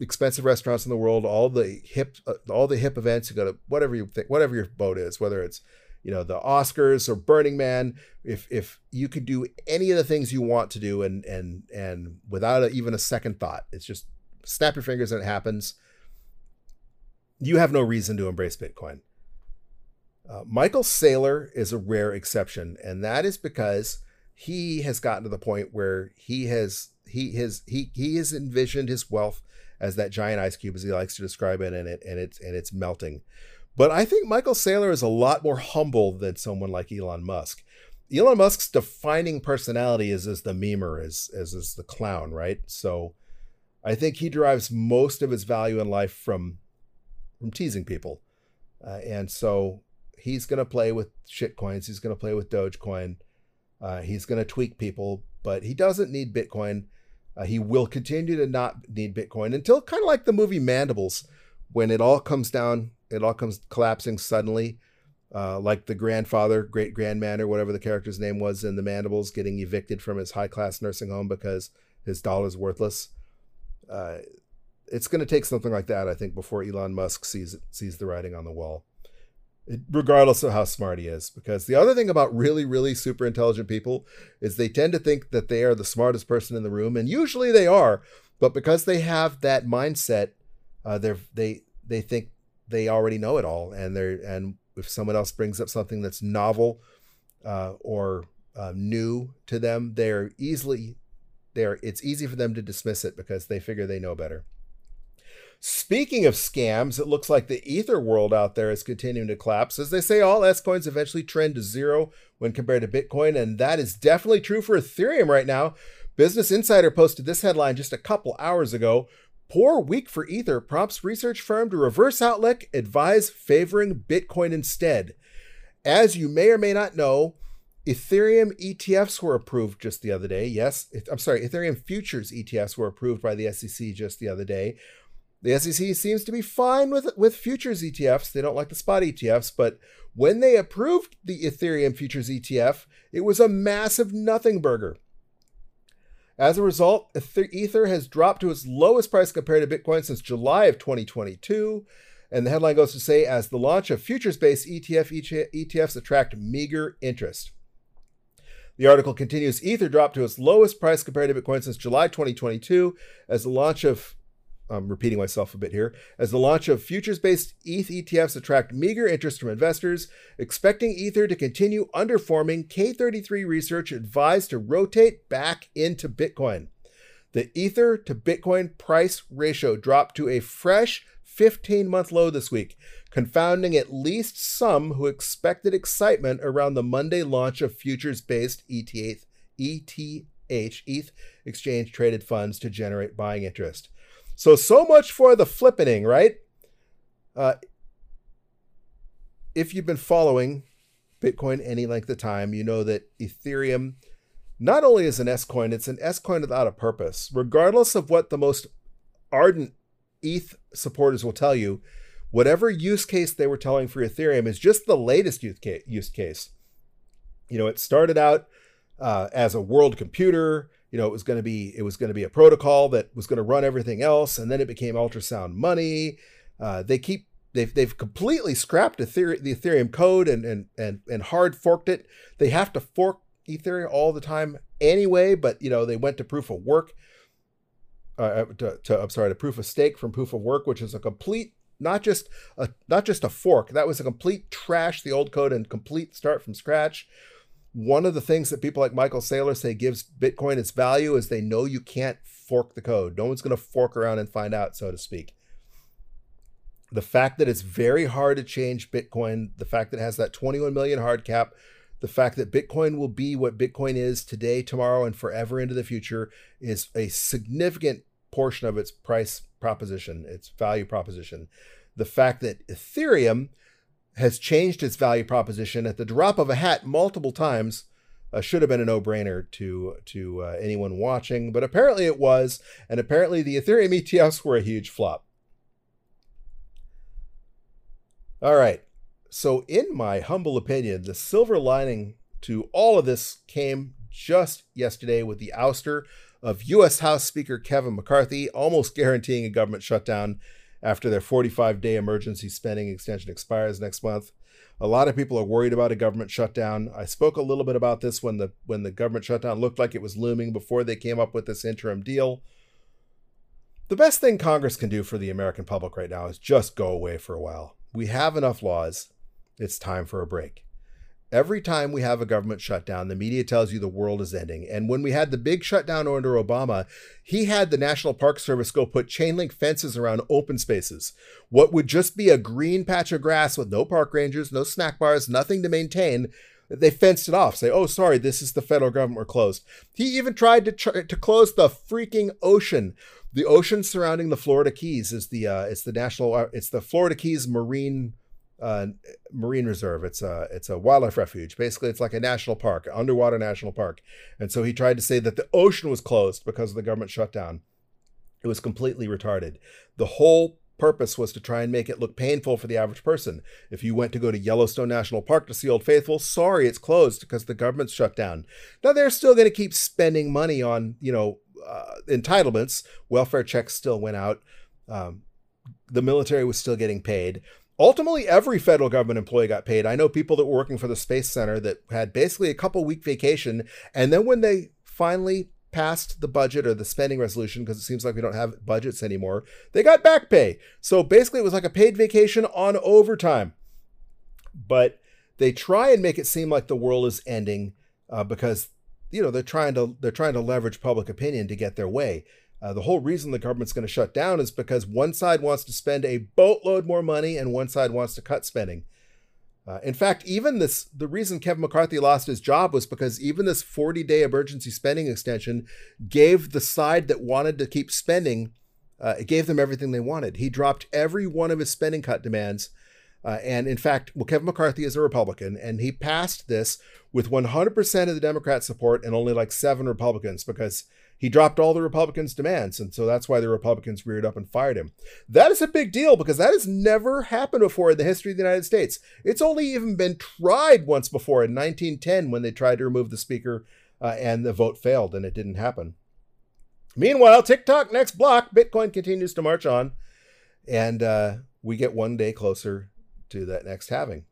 Speaker 1: expensive restaurants in the world all the hip uh, all the hip events. You go to whatever you think whatever your boat is whether it's you know the oscars or burning man. If if you could do any of the things you want to do and and and without a, even a second thought it's just snap your fingers and it happens. You have no reason to embrace bitcoin uh, Michael Saylor is a rare exception, and that is because he has gotten to the point where he has he has he he has envisioned his wealth as that giant ice cube, as he likes to describe it, and it and it's and it's melting. But I think Michael Saylor is a lot more humble than someone like Elon Musk. Elon Musk's defining personality is as the memer, as as is the clown, right? So I think he derives most of his value in life from from teasing people, uh, and so he's going to play with shitcoins. He's going to play with Dogecoin. Uh, he's going to tweak people, but he doesn't need Bitcoin. Uh, he will continue to not need Bitcoin until kind of like the movie Mandibles, when it all comes down, it all comes collapsing suddenly, uh, like the grandfather, great grandman, or whatever the character's name was in the Mandibles, getting evicted from his high class nursing home because his dollar's worthless. Uh, it's going to take something like that, I think, before Elon Musk sees sees the writing on the wall regardless of how smart he is. Because the other thing about really, really super intelligent people is they tend to think that they are the smartest person in the room, and usually they are. But because they have that mindset, uh, they they they think they already know it all, and they're and if someone else brings up something that's novel uh, or uh, new to them, they're easily they're it's easy for them to dismiss it because they figure they know better. Speaking of scams, it looks like the Ether world out there is continuing to collapse. As they say, all S coins eventually trend to zero when compared to Bitcoin, and that is definitely true for Ethereum right now. Business Insider posted this headline just a couple hours ago. Poor week for Ether prompts research firm to reverse outlook, advise favoring Bitcoin instead. As you may or may not know, Ethereum ETFs were approved just the other day. Yes, I'm sorry, Ethereum futures ETFs were approved by the SEC just the other day. The SEC seems to be fine with with futures ETFs. They don't like the spot ETFs, but when they approved the Ethereum futures ETF, it was a massive nothing burger. As a result, Ether has dropped to its lowest price compared to Bitcoin since July of 2022. And the headline goes to say, as the launch of futures-based ETF ETFs attract meager interest. The article continues, Ether dropped to its lowest price compared to Bitcoin since July 2022, as the launch of I'm repeating myself a bit here, as the launch of futures based ETH ETFs attract meager interest from investors. Expecting Ether to continue underforming, K33 Research advised to rotate back into Bitcoin. The Ether to Bitcoin price ratio dropped to a fresh 15 month low this week, confounding at least some who expected excitement around the Monday launch of futures based ETH, ETH, ETH exchange traded funds to generate buying interest. So, so much for the flippening, right? Uh, if you've been following Bitcoin any length of time, you know that Ethereum not only is an S coin, it's an S coin without a purpose. Regardless of what the most ardent ETH supporters will tell you, whatever use case they were telling for Ethereum is just the latest use case. You know, it started out uh, as a world computer you know it was going to be it was going to be a protocol that was going to run everything else and then it became ultrasound money. Uh, they keep they've they've completely scrapped Ether- the ethereum code and and and and hard forked it. They have to fork ethereum all the time anyway but you know they went to proof of work uh, uh to, to i'm sorry to proof of stake from proof of work which is a complete not just a not just a fork that was a complete trash the old code and complete start from scratch one of the things that people like Michael Saylor say gives Bitcoin its value is they know you can't fork the code. No one's going to fork around and find out, so to speak. The fact that it's very hard to change Bitcoin, the fact that it has that 21 million hard cap, the fact that Bitcoin will be what Bitcoin is today, tomorrow, and forever into the future is a significant portion of its price proposition, its value proposition. The fact that Ethereum has changed its value proposition at the drop of a hat multiple times. Uh, should have been a no-brainer to to uh, anyone watching, but apparently it was, and apparently the Ethereum ETFs were a huge flop. All right, so in my humble opinion, the silver lining to all of this came just yesterday with the ouster of U.S. House Speaker Kevin McCarthy, almost guaranteeing a government shutdown after their 45 day emergency spending extension expires next month. A lot of people are worried about a government shutdown. I spoke a little bit about this when the when the government shutdown looked like it was looming before they came up with this interim deal. The best thing Congress can do for the American public right now is just go away for a while. We have enough laws. It's time for a break. Every time we have a government shutdown, the media tells you the world is ending. And when we had the big shutdown under Obama, he had the National Park Service go put chain link fences around open spaces. What would just be a green patch of grass with no park rangers, no snack bars, nothing to maintain, they fenced it off. Say, oh, sorry, this is the federal government. We're closed. He even tried to tr- to close the freaking ocean. The ocean surrounding the Florida Keys is the uh, it's the national uh, it's the Florida Keys Marine uh, marine reserve. It's a it's a wildlife refuge. Basically, it's like a national park, underwater national park. And so he tried to say that the ocean was closed because of the government shutdown. It was completely retarded. The whole purpose was to try and make it look painful for the average person. If you went to go to Yellowstone National Park to see Old Faithful, sorry, it's closed because the government's shut down. Now they're still going to keep spending money on you know uh, entitlements. Welfare checks still went out. Um, the military was still getting paid ultimately every federal government employee got paid. I know people that were working for the space center that had basically a couple week vacation and then when they finally passed the budget or the spending resolution because it seems like we don't have budgets anymore they got back pay. So basically it was like a paid vacation on overtime. But they try and make it seem like the world is ending uh, because you know they're trying to they're trying to leverage public opinion to get their way uh, the whole reason the government's going to shut down is because one side wants to spend a boatload more money and one side wants to cut spending. Uh, in fact, even this, the reason Kevin McCarthy lost his job was because even this 40 day emergency spending extension gave the side that wanted to keep spending, uh, it gave them everything they wanted. He dropped every one of his spending cut demands. Uh, and in fact, well, Kevin McCarthy is a Republican, and he passed this with 100% of the Democrat support and only like seven Republicans because he dropped all the Republicans' demands, and so that's why the Republicans reared up and fired him. That is a big deal because that has never happened before in the history of the United States. It's only even been tried once before in 1910 when they tried to remove the speaker uh, and the vote failed and it didn't happen. Meanwhile, tick tock next block, Bitcoin continues to march on, and uh, we get one day closer to that next halving.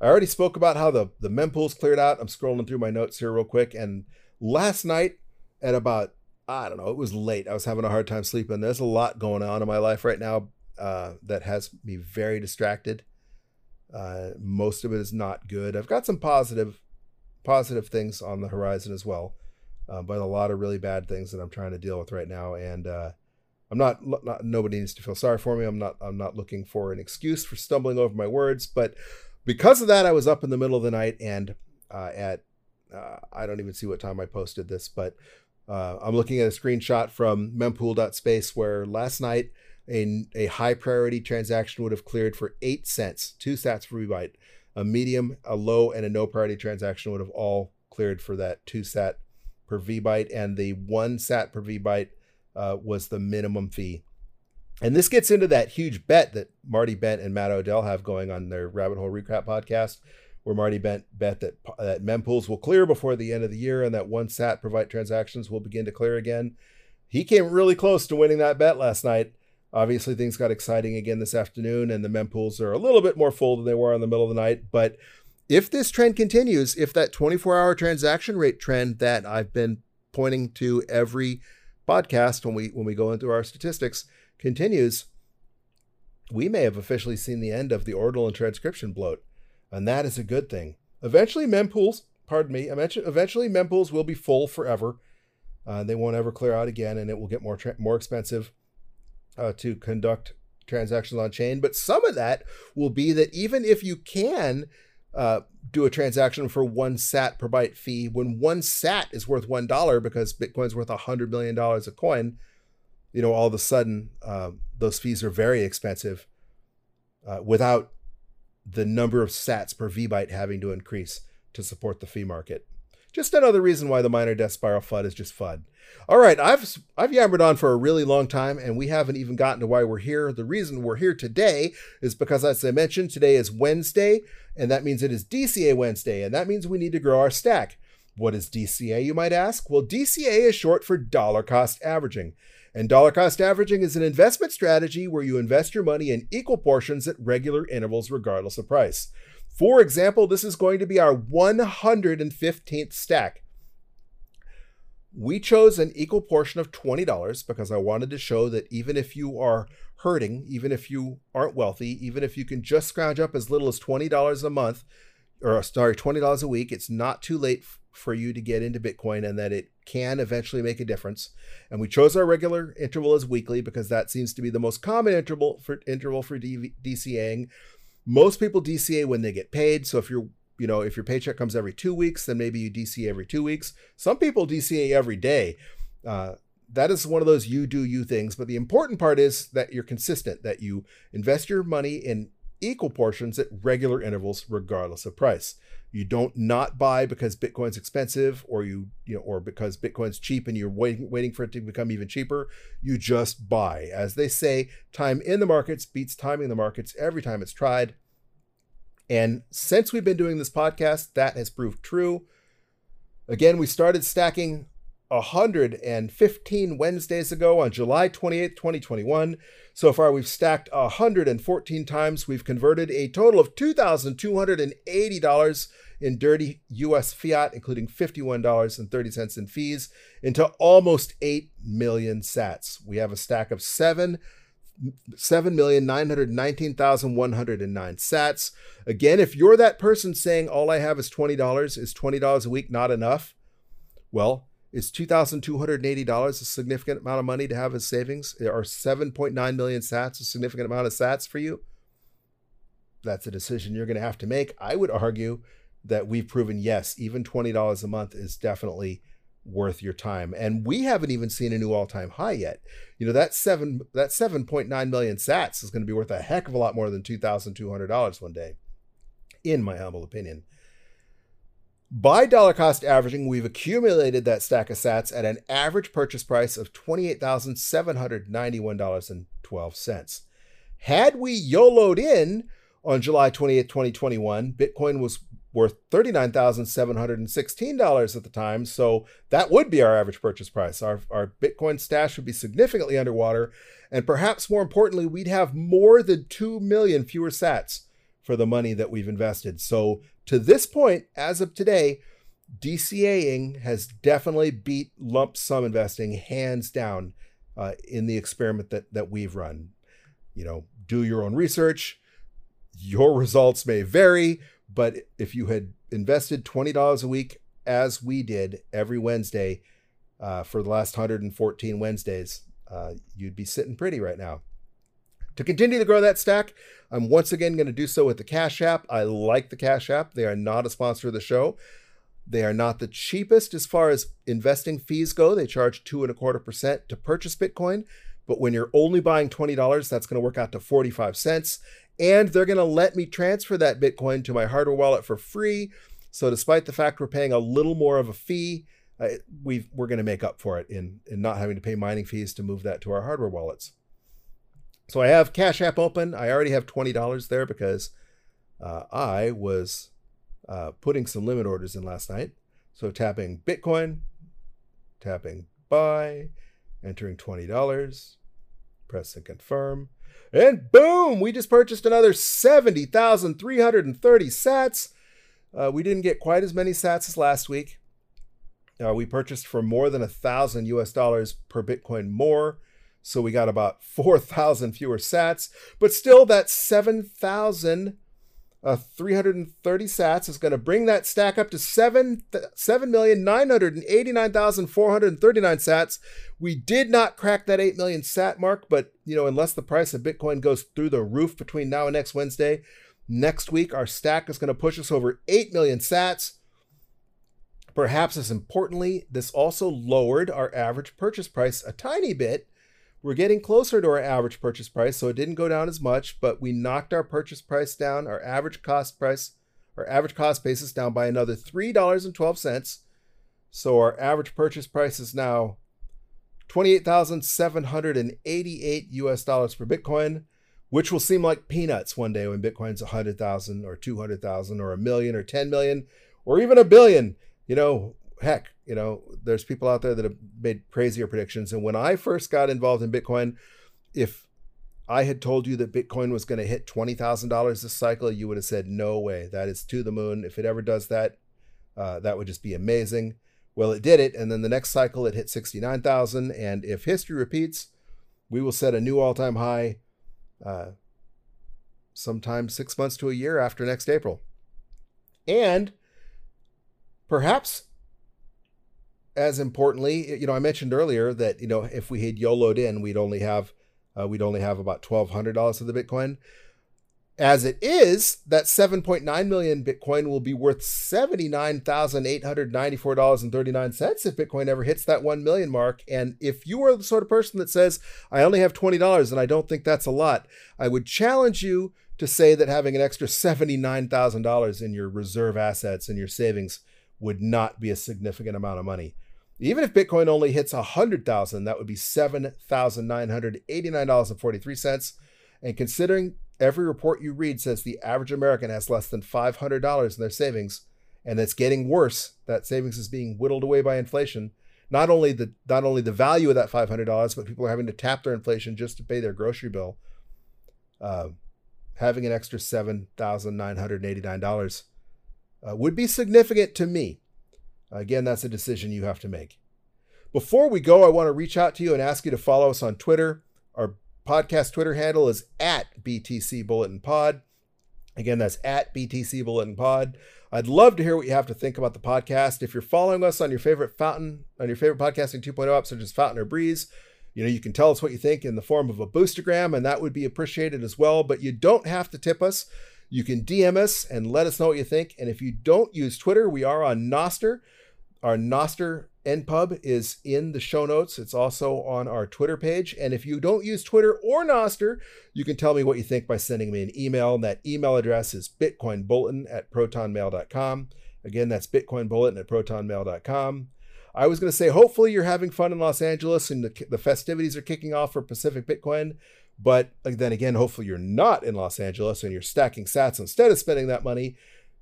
Speaker 1: I already spoke about how the, the mempool's cleared out. I'm scrolling through my notes here real quick. And last night, at about I don't know, it was late. I was having a hard time sleeping. There's a lot going on in my life right now uh, that has me very distracted. Uh, most of it is not good. I've got some positive, positive things on the horizon as well, uh, but a lot of really bad things that I'm trying to deal with right now. And uh, I'm not, not. Nobody needs to feel sorry for me. I'm not. I'm not looking for an excuse for stumbling over my words, but because of that, I was up in the middle of the night and uh, at uh, I don't even see what time I posted this, but uh, I'm looking at a screenshot from mempool.space where last night a, a high priority transaction would have cleared for eight cents, two sats per byte. A medium, a low, and a no priority transaction would have all cleared for that two sat per vbyte, and the one sat per vbyte uh, was the minimum fee. And this gets into that huge bet that Marty Bent and Matt Odell have going on their Rabbit Hole Recap podcast, where Marty Bent bet that that mempools will clear before the end of the year and that one sat per vbyte transactions will begin to clear again. He came really close to winning that bet last night. Obviously, things got exciting again this afternoon, and the mempools are a little bit more full than they were in the middle of the night. But if this trend continues, if that 24 hour transaction rate trend that I've been pointing to every podcast when we when we go into our statistics continues, we may have officially seen the end of the ordinal and inscription bloat and that is a good thing. Eventually, mempools, pardon me, eventually mempools will be full forever. Uh, they won't ever clear out again, and it will get more tra- more expensive uh, to conduct transactions on chain. But some of that will be that even if you can uh, do a transaction for one sat per byte fee, when one sat is worth one dollar because Bitcoin's worth a hundred million dollars a coin, you know, all of a sudden uh, those fees are very expensive uh, without the number of sats per vbyte having to increase to support the fee market. Just another reason why the miner death spiral FUD is just FUD. All right, I've I've yammered on for a really long time, and we haven't even gotten to why we're here. The reason we're here today is because, as I mentioned, today is Wednesday, and that means it is DCA Wednesday, and that means we need to grow our stack. What is DCA, you might ask? Well, DCA is short for dollar cost averaging. And dollar cost averaging is an investment strategy where you invest your money in equal portions at regular intervals, regardless of price. For example, this is going to be our 115th stack. We chose an equal portion of $20 because I wanted to show that even if you are hurting, even if you aren't wealthy, even if you can just scrounge up as little as $20 a month, or sorry, $20 a week, it's not too late for you to get into Bitcoin and that it can eventually make a difference. And we chose our regular interval as weekly because that seems to be the most common interval for interval for DCAing. Most people DCA when they get paid. So if you're you know, if your paycheck comes every two weeks, then maybe you DCA every two weeks. Some people DCA every day. Uh, that is one of those you do you things. But the important part is that you're consistent, that you invest your money in equal portions at regular intervals, regardless of price. You don't not buy because Bitcoin's expensive or you, you know, or because Bitcoin's cheap and you're waiting, waiting for it to become even cheaper. You just buy. As they say, time in the markets beats timing the markets every time it's tried. And since we've been doing this podcast, that has proved true. Again, we started stacking 115 Wednesdays ago on July 28th, 2021. So far, we've stacked 114 times. We've converted a total of $2,280 in dirty US fiat, including $51.30 in fees, into almost 8 million sats. We have a stack of seven. 7,919,109 sats. Again, if you're that person saying all I have is $20, is $20 a week not enough? Well, is $2,280 a significant amount of money to have as savings? Are 7.9 million sats a significant amount of sats for you? That's a decision you're going to have to make. I would argue that we've proven yes, even $20 a month is definitely worth your time. And we haven't even seen a new all-time high yet. You know, that 7 that 7.9 million sats is going to be worth a heck of a lot more than $2,200 one day in my humble opinion. By dollar cost averaging, we've accumulated that stack of sats at an average purchase price of $28,791.12. Had we YOLO'd in on July 28, 2021, Bitcoin was worth $39,716 at the time. So that would be our average purchase price. Our, our Bitcoin stash would be significantly underwater. And perhaps more importantly, we'd have more than 2 million fewer sats for the money that we've invested. So to this point, as of today, DCAing has definitely beat lump sum investing hands down uh, in the experiment that that we've run. You know, do your own research. Your results may vary, but if you had invested twenty dollars a week as we did every Wednesday uh, for the last 114 Wednesdays, uh, you'd be sitting pretty right now. To continue to grow that stack, I'm once again going to do so with the Cash App. I like the Cash App. They are not a sponsor of the show. They are not the cheapest as far as investing fees go. They charge two and a quarter percent to purchase Bitcoin. But when you're only buying $20, that's going to work out to 45 cents. And they're going to let me transfer that Bitcoin to my hardware wallet for free. So despite the fact we're paying a little more of a fee, we are going to make up for it in, in not having to pay mining fees to move that to our hardware wallets. So I have Cash App open. I already have $20 there because uh, I was uh, putting some limit orders in last night. So tapping Bitcoin, tapping buy, entering $20, press and confirm, and boom, we just purchased another 70,330 sats. Uh, we didn't get quite as many sats as last week. Uh, we purchased for more than a thousand US dollars per Bitcoin more. So we got about 4,000 fewer sats, but still that 7,000 uh, 330 sats is going to bring that stack up to 7 7,989,439 sats. We did not crack that 8 million sat mark, but you know, unless the price of Bitcoin goes through the roof between now and next Wednesday, next week our stack is going to push us over 8 million sats. Perhaps as importantly, this also lowered our average purchase price a tiny bit we're getting closer to our average purchase price, so it didn't go down as much, but we knocked our purchase price down, our average cost price, our average cost basis down by another $3.12. So our average purchase price is now 28,788 US dollars per Bitcoin, which will seem like peanuts one day when Bitcoin's 100,000 or 200,000 or a million or 10 million or even a billion. You know, heck, you know, there's people out there that have made crazier predictions. And when I first got involved in Bitcoin, if I had told you that Bitcoin was going to hit $20,000 this cycle, you would have said, no way, that is to the moon. If it ever does that, uh, that would just be amazing. Well, it did it. And then the next cycle, it hit 69,000. And if history repeats, we will set a new all time high uh, sometime six months to a year after next April. And perhaps as importantly, you know, I mentioned earlier that you know if we had YOLOed in, we'd only have uh, we'd only have about twelve hundred dollars of the Bitcoin. As it is, that 7.9 million Bitcoin will be worth $79,894.39 if Bitcoin ever hits that 1 million mark. And if you are the sort of person that says, I only have $20 and I don't think that's a lot, I would challenge you to say that having an extra $79,000 in your reserve assets and your savings would not be a significant amount of money. Even if Bitcoin only hits 100,000, that would be $7,989.43. And considering every report you read says the average American has less than $500 in their savings, and it's getting worse, that savings is being whittled away by inflation. Not only the not only the value of that $500, but people are having to tap their inflation just to pay their grocery bill. Uh, having an extra $7,989 uh, would be significant to me. Again, that's a decision you have to make. Before we go, I want to reach out to you and ask you to follow us on Twitter. Our podcast Twitter handle is at BTC Bulletin Pod. Again, that's at BTC Bulletin Pod. I'd love to hear what you have to think about the podcast. If you're following us on your favorite fountain, on your favorite podcasting 2.0 app, such as Fountain or Breez, you know, you can tell us what you think in the form of a boostergram, and that would be appreciated as well. But you don't have to tip us. You can DM us and let us know what you think. And if you don't use Twitter, we are on Nostr. Our Nostr NPub is in the show notes. It's also on our Twitter page. And if you don't use Twitter or Nostr, you can tell me what you think by sending me an email. And that email address is bitcoinbulletin at protonmail.com. Again, that's bitcoinbulletin at protonmail.com. I was going to say, hopefully, you're having fun in Los Angeles and the, the festivities are kicking off for Pacific Bitcoin. But then again, hopefully, you're not in Los Angeles and you're stacking sats instead of spending that money.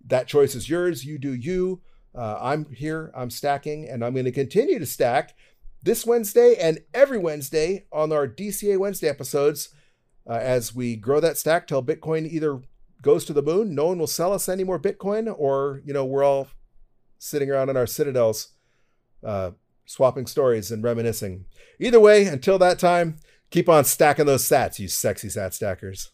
Speaker 1: That choice is yours. You do you. Uh, I'm here, I'm stacking, and I'm going to continue to stack this Wednesday and every Wednesday on our DCA Wednesday episodes uh, as we grow that stack till Bitcoin either goes to the moon, no one will sell us any more Bitcoin, or, you know, we're all sitting around in our citadels, uh, swapping stories and reminiscing. Either way, until that time, keep on stacking those sats, you sexy sat stackers.